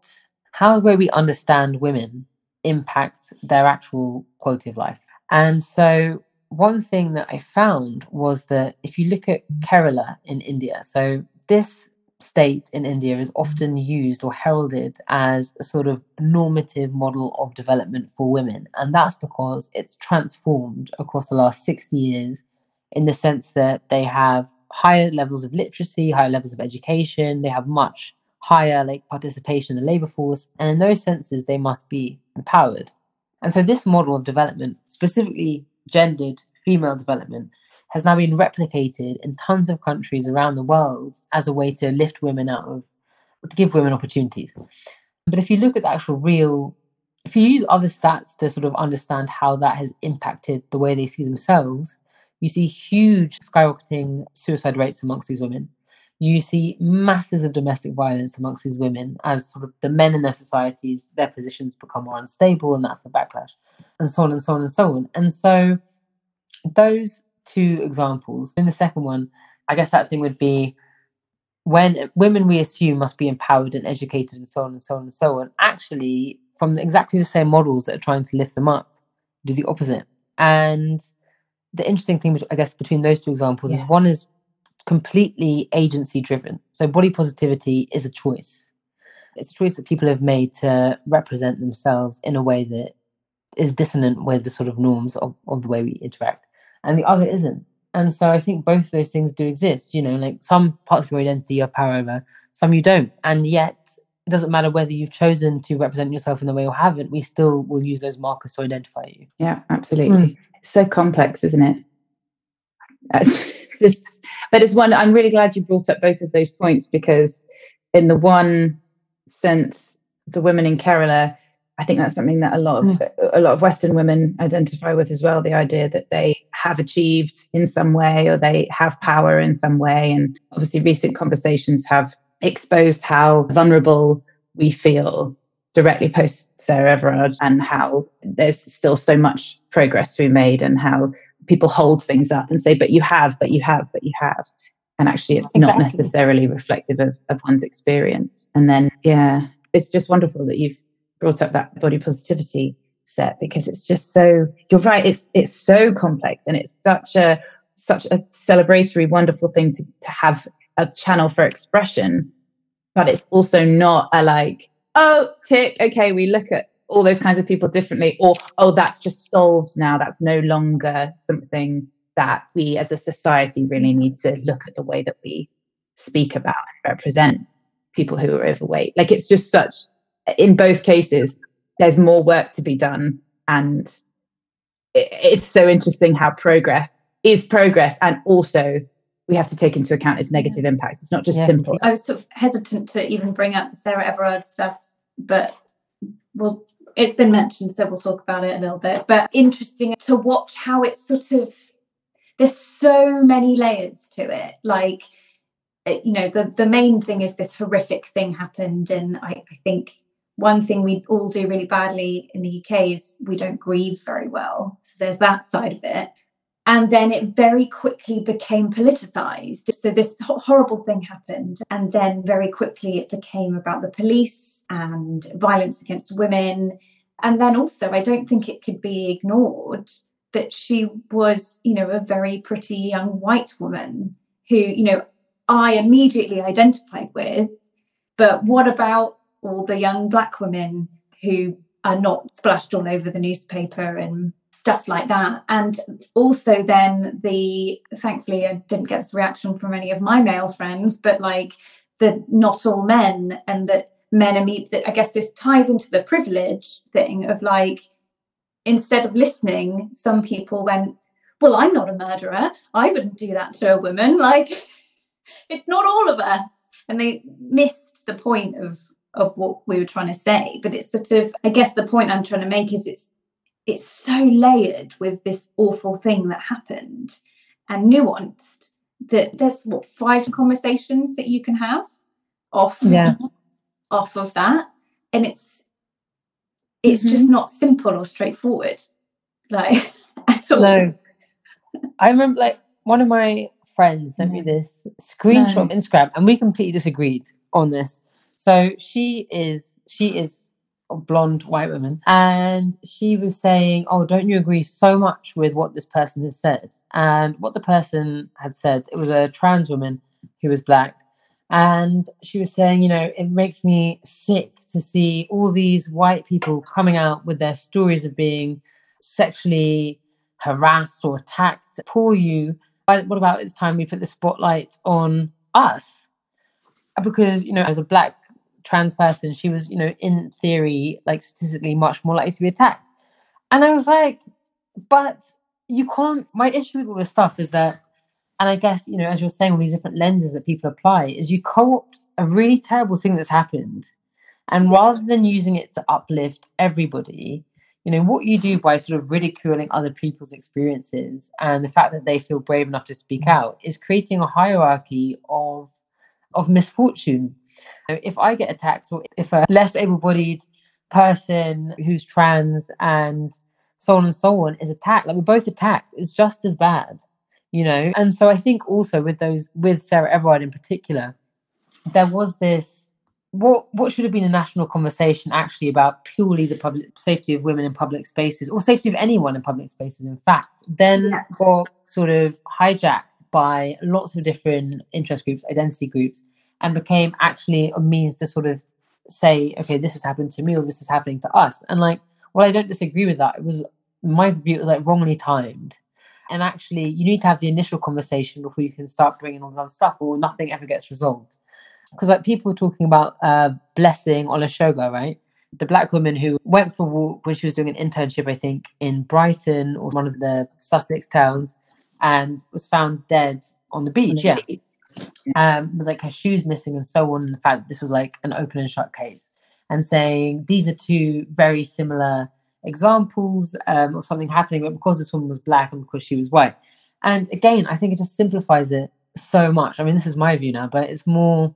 how where we understand women impact their actual quality of life. And so one thing that I found was that if you look at Kerala in India, so this state in India is often used or heralded as a sort of normative model of development for women. And that's because it's transformed across the last 60 years in the sense that they have higher levels of literacy, higher levels of education, they have much higher like participation in the labor force, and in those senses they must be empowered. And so this model of development, specifically gendered female development, has now been replicated in tons of countries around the world as a way to lift women out of, to give women opportunities. But if you look at the actual real, if you use other stats to sort of understand how that has impacted the way they see themselves, you see huge skyrocketing suicide rates amongst these women. You see masses of domestic violence amongst these women as sort of the men in their societies, their positions become more unstable, and that's the backlash, and so on and so on and so on. And so those two examples. In the second one, I guess that thing would be when women we assume must be empowered and educated and so on and so on and so on, actually, from exactly the same models that are trying to lift them up, do the opposite. And the interesting thing, which I guess, between those two examples yeah. is one is completely agency driven. So body positivity is a choice. It's a choice that people have made to represent themselves in a way that is dissonant with the sort of norms of, of the way we interact and the other isn't. And so I think both those things do exist. You know, like some parts of your identity you have power over, some you don't. And yet it doesn't matter whether you've chosen to represent yourself in the way or haven't, we still will use those markers to identify you. Yeah, absolutely. Mm. It's so complex, isn't it? That's just, but it's one, I'm really glad you brought up both of those points because, in the one sense, the women in Kerala I think that's something that a lot of mm. a lot of Western women identify with as well. The idea that they have achieved in some way or they have power in some way, and obviously recent conversations have exposed how vulnerable we feel directly post Sarah Everard and how there's still so much progress to be made and how people hold things up and say, but you have, but you have, but you have. And actually, it's exactly. not necessarily reflective of, of one's experience. And then, yeah, it's just wonderful that you've brought up that body positivity set because it's just so you're right it's it's so complex and it's such a such a celebratory wonderful thing to, to have a channel for expression but it's also not a like oh tick okay we look at all those kinds of people differently or oh that's just solved now that's no longer something that we as a society really need to look at the way that we speak about and represent people who are overweight like it's just such in both cases, there's more work to be done. And it's so interesting how progress is progress. And also, we have to take into account its negative impacts. It's not just yeah. simple. I was sort of hesitant to even bring up the Sarah Everard stuff, but well, it's been mentioned, so we'll talk about it a little bit. But interesting to watch how it's sort of there's so many layers to it. Like, eh, you know, the the main thing is this horrific thing happened, and I, I think one thing we all do really badly in the UK is we don't grieve very well. So there's that side of it. And then it very quickly became politicized. So this horrible thing happened. And then very quickly it became about the police and violence against women. And then also, I don't think it could be ignored that she was, you know, a very pretty young white woman who, you know, I immediately identified with. But what about all the young black women who are not splashed all over the newspaper and stuff like that? And also, then the thankfully, I didn't get this reaction from any of my male friends, but like the not all men and that men are meet that I guess this ties into the privilege thing of like instead of listening, some people went, Well, I'm not a murderer. I wouldn't do that to a woman. Like it's not all of us. And they missed the point of of what we were trying to say. But it's sort of, I guess the point I'm trying to make is it's it's so layered with this awful thing that happened and nuanced that there's what five conversations that you can have off yeah. off of that. And it's it's mm-hmm. just not simple or straightforward. Like at all. No. I remember like one of my friends sent me this screenshot no. of Instagram and we completely disagreed on this. So she is she is a blonde white woman and she was saying, Oh, don't you agree so much with what this person has said? And what the person had said, it was a trans woman who was black. And she was saying, you know, it makes me sick to see all these white people coming out with their stories of being sexually harassed or attacked. Poor you But what about it's time we put the spotlight on us? Because, you know, as a black trans person, she was, you know, in theory, like statistically much more likely to be attacked. And I was like, but you can't, my issue with all this stuff is that, and I guess, you know, as you're saying, all these different lenses that people apply, is you co opt a really terrible thing that's happened. And rather than using it to uplift everybody, you know what you do by sort of ridiculing other people's experiences and the fact that they feel brave enough to speak mm. out is creating a hierarchy of of misfortune if i get attacked or if a less able-bodied person who's trans and so on and so on is attacked like we're both attacked it's just as bad you know? And so i think also with those with sarah everard in particular there was this what what should have been a national conversation actually about purely the public safety of women in public spaces or safety of anyone in public spaces in fact then yeah. got sort of hijacked by lots of different interest groups identity groups and became actually a means to sort of say okay this has happened to me or this is happening to us. And like well i don't disagree with that it was my view it was like wrongly timed and actually you need to have the initial conversation before you can start bringing all the other stuff or nothing ever gets resolved because like people were talking about uh, blessing Olusegun, right? The black woman who went for a walk when she was doing an internship, I think, in Brighton or one of the Sussex towns, and was found dead on the beach. yeah, um, with like her shoes missing and so on. And the fact that this was like an open and shut case, and saying these are two very similar examples um, of something happening, but because this woman was black and because she was white. And again, I think it just simplifies it so much. I mean, this is my view now, but it's more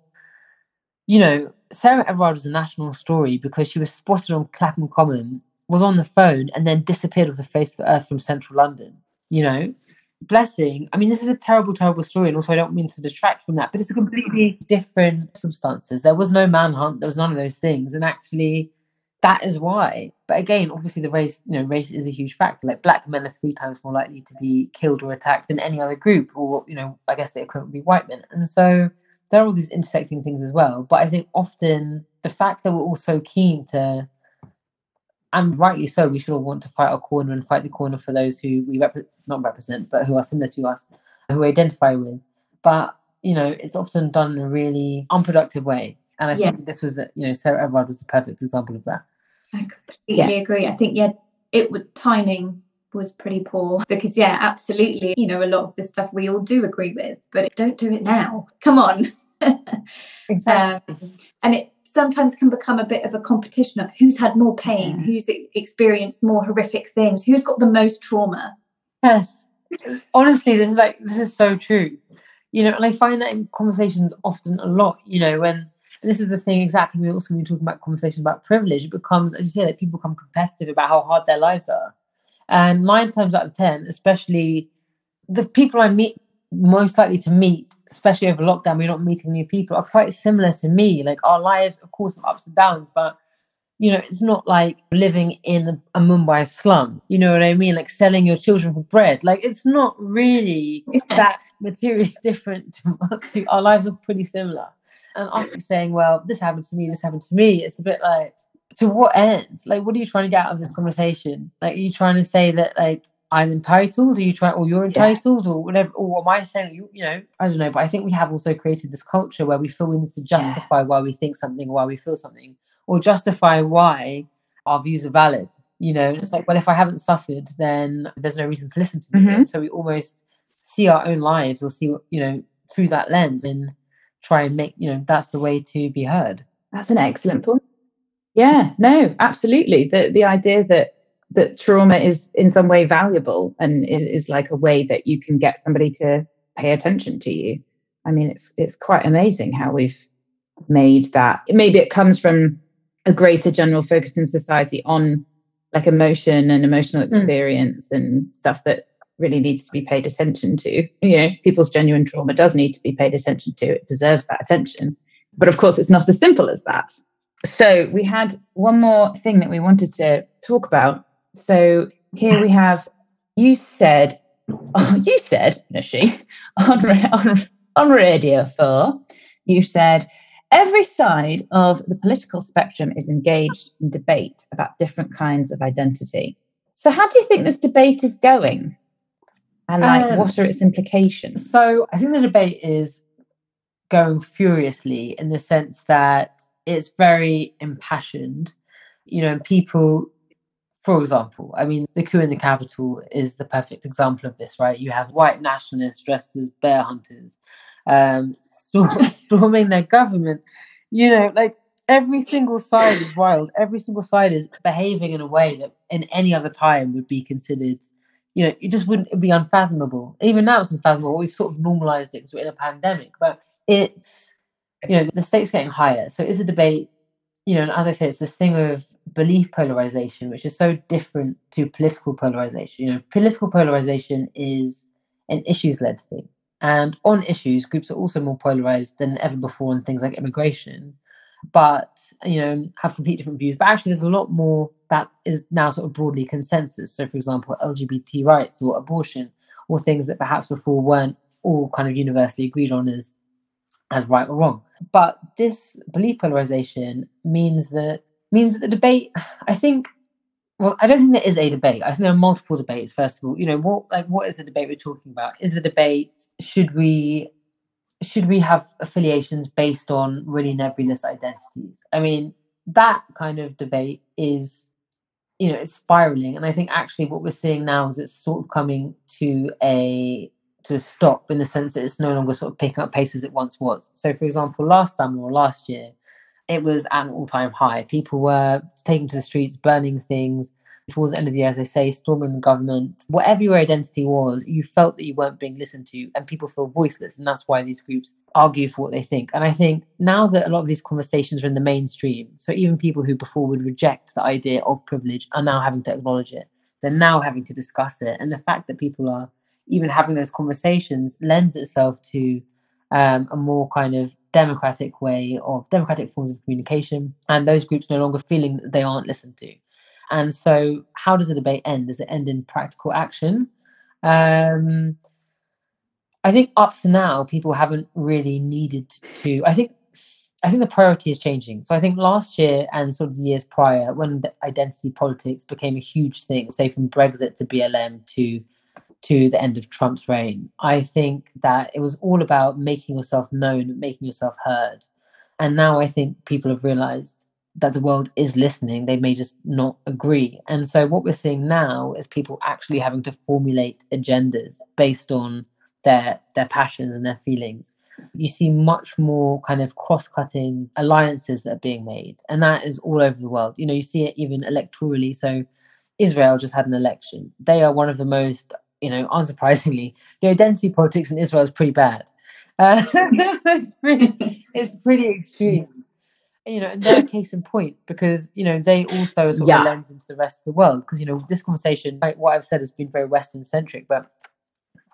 you know, Sarah Everard was a national story because she was spotted on Clapham Common, was on the phone, and then disappeared off the face of the earth from central London. You know, blessing. I mean, this is a terrible, terrible story, and also I don't mean to detract from that, but it's a completely different circumstances. There was no manhunt, there was none of those things, and actually, that is why. But again, obviously, the race, you know, race is a huge factor. Like black men are three times more likely to be killed or attacked than any other group, or you know, I guess the equivalent would be white men, and so there are all these intersecting things as well. But I think often the fact that we're all so keen to, and rightly so, we should all want to fight our corner and fight the corner for those who we rep- not represent, but who are similar to us, who we identify with. But you know, it's often done in a really unproductive way. And I yeah. think this was that you know Sarah Everard was the perfect example of that. I completely yeah. agree. I think yeah, it would timing was pretty poor because yeah absolutely you know a lot of the stuff we all do agree with but don't do it now come on exactly. Um, and it sometimes can become a bit of a competition of who's had more pain, yeah. who's experienced more horrific things, who's got the most trauma. Yes. Honestly, this is like this is so true. You know, and I find that in conversations often a lot, you know, when this is the thing exactly we also when we talk about conversations about privilege, it becomes, as you say, that people become competitive about how hard their lives are. And nine times out of ten, especially the people I meet most likely to meet, especially over lockdown, we're not meeting new people, are quite similar to me. Like our lives, of course, have ups and downs, but you know, it's not like living in a Mumbai slum. You know what I mean? Like selling your children for bread. Like it's not really yeah. that materially different to, to our lives are pretty similar. And us saying, well, this happened to me, this happened to me, it's a bit like, to what end? Like, what are you trying to get out of this conversation? Like, are you trying to say that, like, I'm entitled? Are you trying, or you're entitled, yeah. or whatever? Or am I saying, you, you know, I don't know. But I think we have also created this culture where we feel we need to justify yeah. why we think something, why we feel something, or justify why our views are valid. You know, it's like, well, if I haven't suffered, then there's no reason to listen to me. Mm-hmm. So we almost see our own lives or see, you know, through that lens and try and make, you know, that's the way to be heard. That's an excellent point. Yeah, no, absolutely. The the idea that that trauma is in some way valuable and is like a way that you can get somebody to pay attention to you. I mean, it's it's quite amazing how we've made that. Maybe it comes from a greater general focus in society on like emotion and emotional hmm. experience mm. and stuff that really needs to be paid attention to. You know, people's genuine trauma does need to be paid attention to. It deserves that attention. But of course, it's not as simple as that. So we had one more thing that we wanted to talk about. So here we have you said, oh, you said, Nushy, on, on, on Radio 4, you said, every side of the political spectrum is engaged in debate about different kinds of identity. So, how do you think this debate is going? And like, um, what are its implications? So, I think the debate is going furiously in the sense that it's very impassioned. You know, people, for example, I mean, the coup in the capital is the perfect example of this, right? You have white nationalists dressed as bear hunters um, storm, storming their government. You know, like every single side is wild. Every single side is behaving in a way that in any other time would be considered, you know, it just wouldn't be unfathomable. Even now it's unfathomable. We've sort of normalized it because we're in a pandemic, but it's you know, the stakes getting higher. So it's a debate, you know, and as I say, it's this thing of belief polarization, which is so different to political polarization. You know, political polarization is an issues led thing. And on issues, groups are also more polarized than ever before on things like immigration, but, you know, have complete different views. But actually, there's a lot more that is now sort of broadly consensus. So, for example, LGBT rights or abortion, or things that perhaps before weren't all kind of universally agreed on as as right or wrong. But this belief polarization means that means that the debate, I think, well, I don't think there is a debate. I think there are multiple debates. First of all, you know, what like what is the debate we're talking about? Is the debate should we should we have affiliations based on really nebulous identities? I mean, that kind of debate is, you know, it's spiraling, and I think actually what we're seeing now is it's sort of coming to a to a stop in the sense that it's no longer sort of picking up pace as it once was. So, for example, last summer or last year, it was at an all time high. People were taking to the streets, burning things. Towards the end of the year, as I say, storming the government. Whatever your identity was, you felt that you weren't being listened to, and people feel voiceless. And that's why these groups argue for what they think. And I think now that a lot of these conversations are in the mainstream, so even people who before would reject the idea of privilege are now having to acknowledge it. They're now having to discuss it. And the fact that people are even having those conversations lends itself to um, a more kind of democratic way of democratic forms of communication, and those groups no longer feeling that they aren't listened to. And so, how does the debate end? Does it end in practical action? Um, I think up to now, people haven't really needed to. I think I think the priority is changing. So I think last year and sort of the years prior, when identity politics became a huge thing, say from Brexit to BLM to to the end of Trump's reign. I think that it was all about making yourself known, making yourself heard. And now I think people have realized that the world is listening. They may just not agree. And so what we're seeing now is people actually having to formulate agendas based on their their passions and their feelings. You see much more kind of cross-cutting alliances that are being made. And that is all over the world. You know, you see it even electorally. So Israel just had an election. They are one of the most you know, unsurprisingly, the identity politics in Israel is pretty bad. Uh, it's, pretty, it's pretty extreme. You know, and they're a case in point because you know they also sort yeah. of lens into the rest of the world. Because you know, this conversation, like what I've said, has been very Western centric, but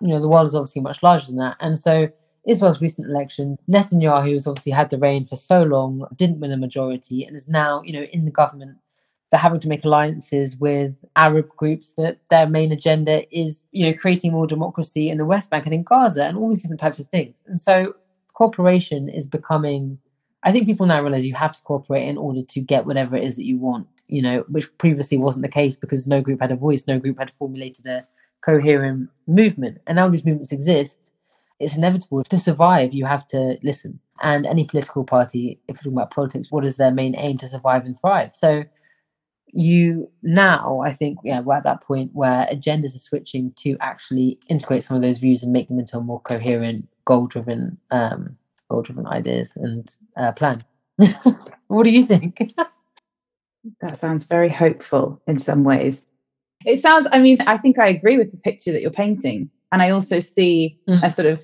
you know, the world is obviously much larger than that. And so Israel's recent election, Netanyahu has obviously had the reign for so long, didn't win a majority, and is now, you know, in the government. They're having to make alliances with Arab groups that their main agenda is, you know, creating more democracy in the West Bank and in Gaza and all these different types of things. And so cooperation is becoming I think people now realize you have to cooperate in order to get whatever it is that you want, you know, which previously wasn't the case because no group had a voice, no group had formulated a coherent movement. And now these movements exist, it's inevitable. To survive, you have to listen. And any political party, if we're talking about politics, what is their main aim to survive and thrive? So you now, I think, yeah, we're at that point where agendas are switching to actually integrate some of those views and make them into a more coherent, goal driven um, goal driven ideas and uh, plan. what do you think? that sounds very hopeful in some ways. It sounds, I mean, I think I agree with the picture that you're painting. And I also see mm. a sort of,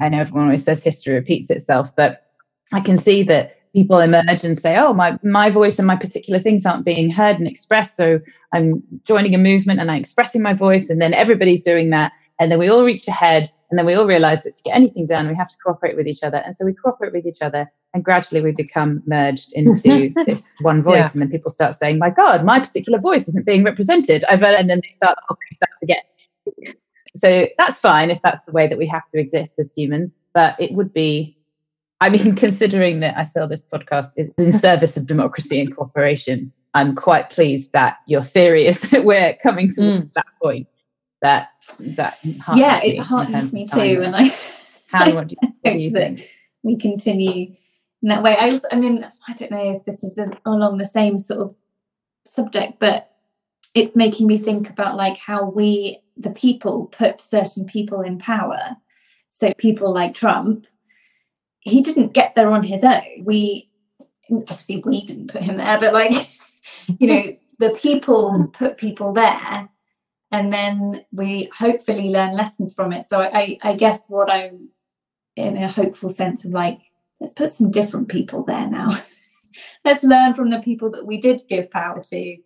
I know everyone always says history repeats itself, but I can see that people emerge and say, oh, my, my voice and my particular things aren't being heard and expressed. So I'm joining a movement and I'm expressing my voice. And then everybody's doing that. And then we all reach ahead and then we all realize that to get anything done, we have to cooperate with each other. And so we cooperate with each other. And gradually we become merged into this one voice. Yeah. And then people start saying, my God, my particular voice isn't being represented. I bet, and then they start, start to get. So that's fine if that's the way that we have to exist as humans. But it would be, I mean, considering that I feel this podcast is in service of democracy and cooperation, I'm quite pleased that your theory is that we're coming to mm. that point that that yeah it heartens me too and i how what do you, what do you think. we continue in that way. I was i mean i don't know if this is along the same sort of subject but it's making me think about like how we the people put certain people in power. So people like trump he didn't get there on his own. We obviously we didn't put him there but like you know the people put people there and then we hopefully learn lessons from it. So I, I guess what I'm in a hopeful sense of like, let's put some different people there now. let's learn from the people that we did give power to.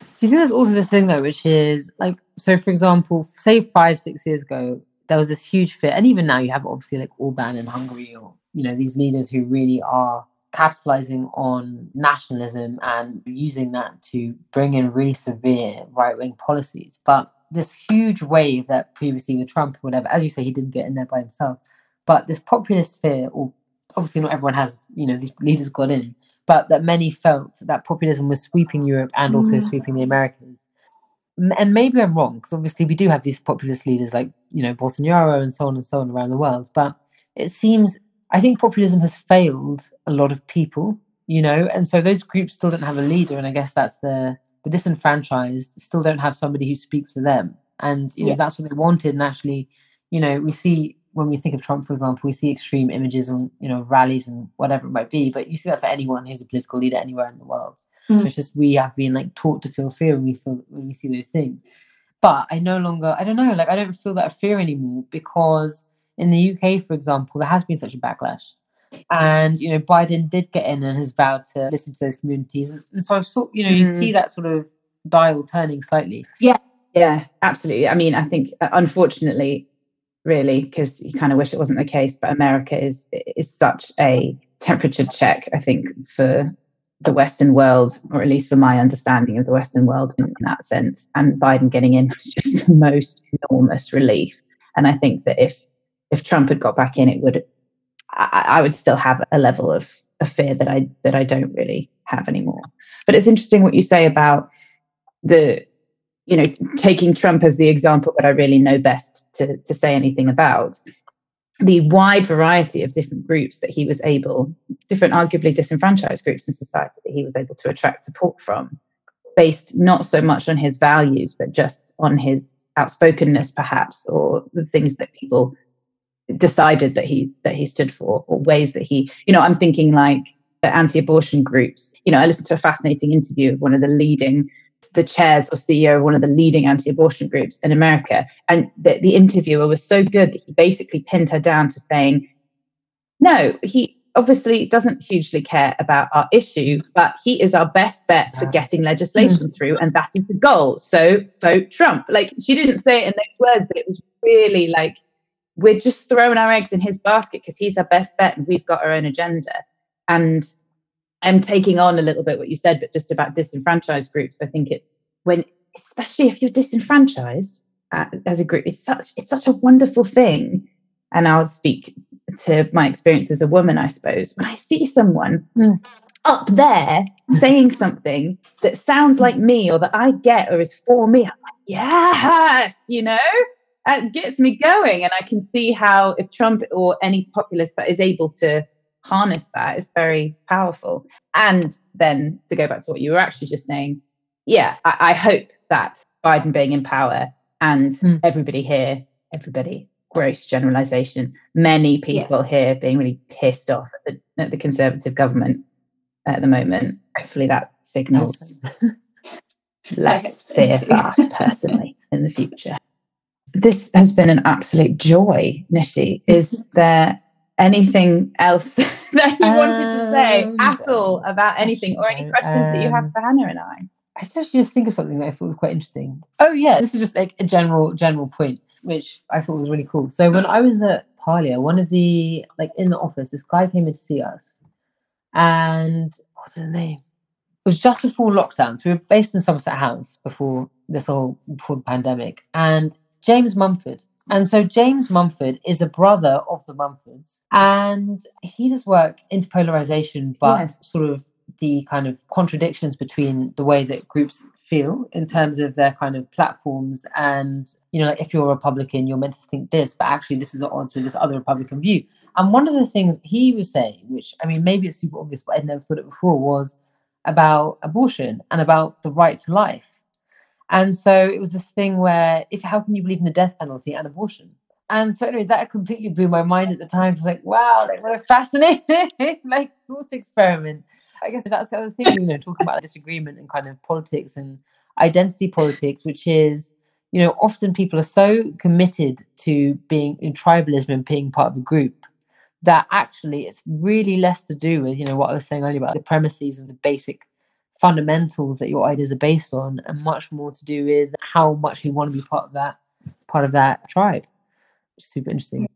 Do you think there's also this thing though, which is like, so for example, say five, six years ago, there was this huge fear, and even now you have obviously like Orban in Hungary, or you know these leaders who really are capitalizing on nationalism and using that to bring in really severe right wing policies. But this huge wave that previously with Trump or whatever, as you say, he didn't get in there by himself. But this populist fear, or obviously not everyone has, you know, these leaders got in, but that many felt that populism was sweeping Europe and also mm. sweeping the Americas. And maybe I'm wrong, because obviously we do have these populist leaders like, you know, Bolsonaro and so on and so on around the world. But it seems I think populism has failed a lot of people, you know, and so those groups still don't have a leader, and I guess that's the the disenfranchised still don't have somebody who speaks for them, and you know that's what they wanted. And actually, you know, we see when we think of Trump, for example, we see extreme images on you know rallies and whatever it might be, but you see that for anyone who's a political leader anywhere in the world. Mm. It's just we have been like taught to feel fear when we feel when we see those things. But I no longer, I don't know, like I don't feel that fear anymore because in the UK, for example, there has been such a backlash. And, you know, Biden did get in and has vowed to listen to those communities. And so I've sort, you know, you mm. see that sort of dial turning slightly. Yeah. Yeah, absolutely. I mean, I think uh, unfortunately, really, because you kind of wish it wasn't the case, but America is is such a temperature check, I think, for the Western world, or at least for my understanding of the Western world in, in that sense. And Biden getting in was just the most enormous relief. And I think that if if Trump had got back in, it would I, I would still have a level of, of fear that I that I don't really have anymore. But it's interesting what you say about the you know taking Trump as the example that I really know best to to say anything about the wide variety of different groups that he was able, different arguably disenfranchised groups in society that he was able to attract support from, based not so much on his values, but just on his outspokenness, perhaps, or the things that people decided that he that he stood for or ways that he you know i'm thinking like the anti-abortion groups you know i listened to a fascinating interview of one of the leading the chairs or ceo of one of the leading anti-abortion groups in america and the, the interviewer was so good that he basically pinned her down to saying no he obviously doesn't hugely care about our issue, but he is our best bet for getting legislation mm. through, and that is the goal. So vote Trump. Like she didn't say it in those words, but it was really like we're just throwing our eggs in his basket because he's our best bet and we've got our own agenda. And I'm taking on a little bit what you said, but just about disenfranchised groups. I think it's when, especially if you're disenfranchised uh, as a group, it's such it's such a wonderful thing. And I'll speak to my experience as a woman, I suppose. When I see someone mm. up there saying something that sounds like me or that I get or is for me, I'm like, yes, you know, that gets me going. And I can see how if Trump or any populist that is able to harness that is very powerful. And then to go back to what you were actually just saying, yeah, I, I hope that Biden being in power and mm. everybody here, everybody, gross generalization, many people yeah. here being really pissed off at the, at the conservative government at the moment. Hopefully that signals less fear for us personally in the future. This has been an absolute joy, Nushy. Is there anything else that you um, wanted to say um, at all about anything or any questions um, that you have um, for Hannah and I? I actually just think of something that I thought was quite interesting. Oh yeah, this is just like a general general point, which I thought was really cool. So when I was at Parlia, one of the like in the office, this guy came in to see us, and what's his name? It was just before lockdown. So we were based in Somerset House before this whole before the pandemic, and James Mumford. And so James Mumford is a brother of the Mumfords, and he does work interpolarization, but yes. sort of the kind of contradictions between the way that groups feel in terms of their kind of platforms and you know like if you're a republican you're meant to think this but actually this is at odds with this other republican view. And one of the things he was saying which i mean maybe it's super obvious but i'd never thought it before was about abortion and about the right to life and so it was this thing where, if how can you believe in the death penalty and abortion? And so anyway, that completely blew my mind at the time. It's like, wow, like what a fascinating like thought experiment. I guess that's the other thing, you know, talking about disagreement and kind of politics and identity politics, which is, you know, often people are so committed to being in tribalism and being part of a group that actually it's really less to do with, you know, what I was saying earlier about the premises and the basic fundamentals that your ideas are based on and much more to do with how much you want to be part of that part of that tribe super interesting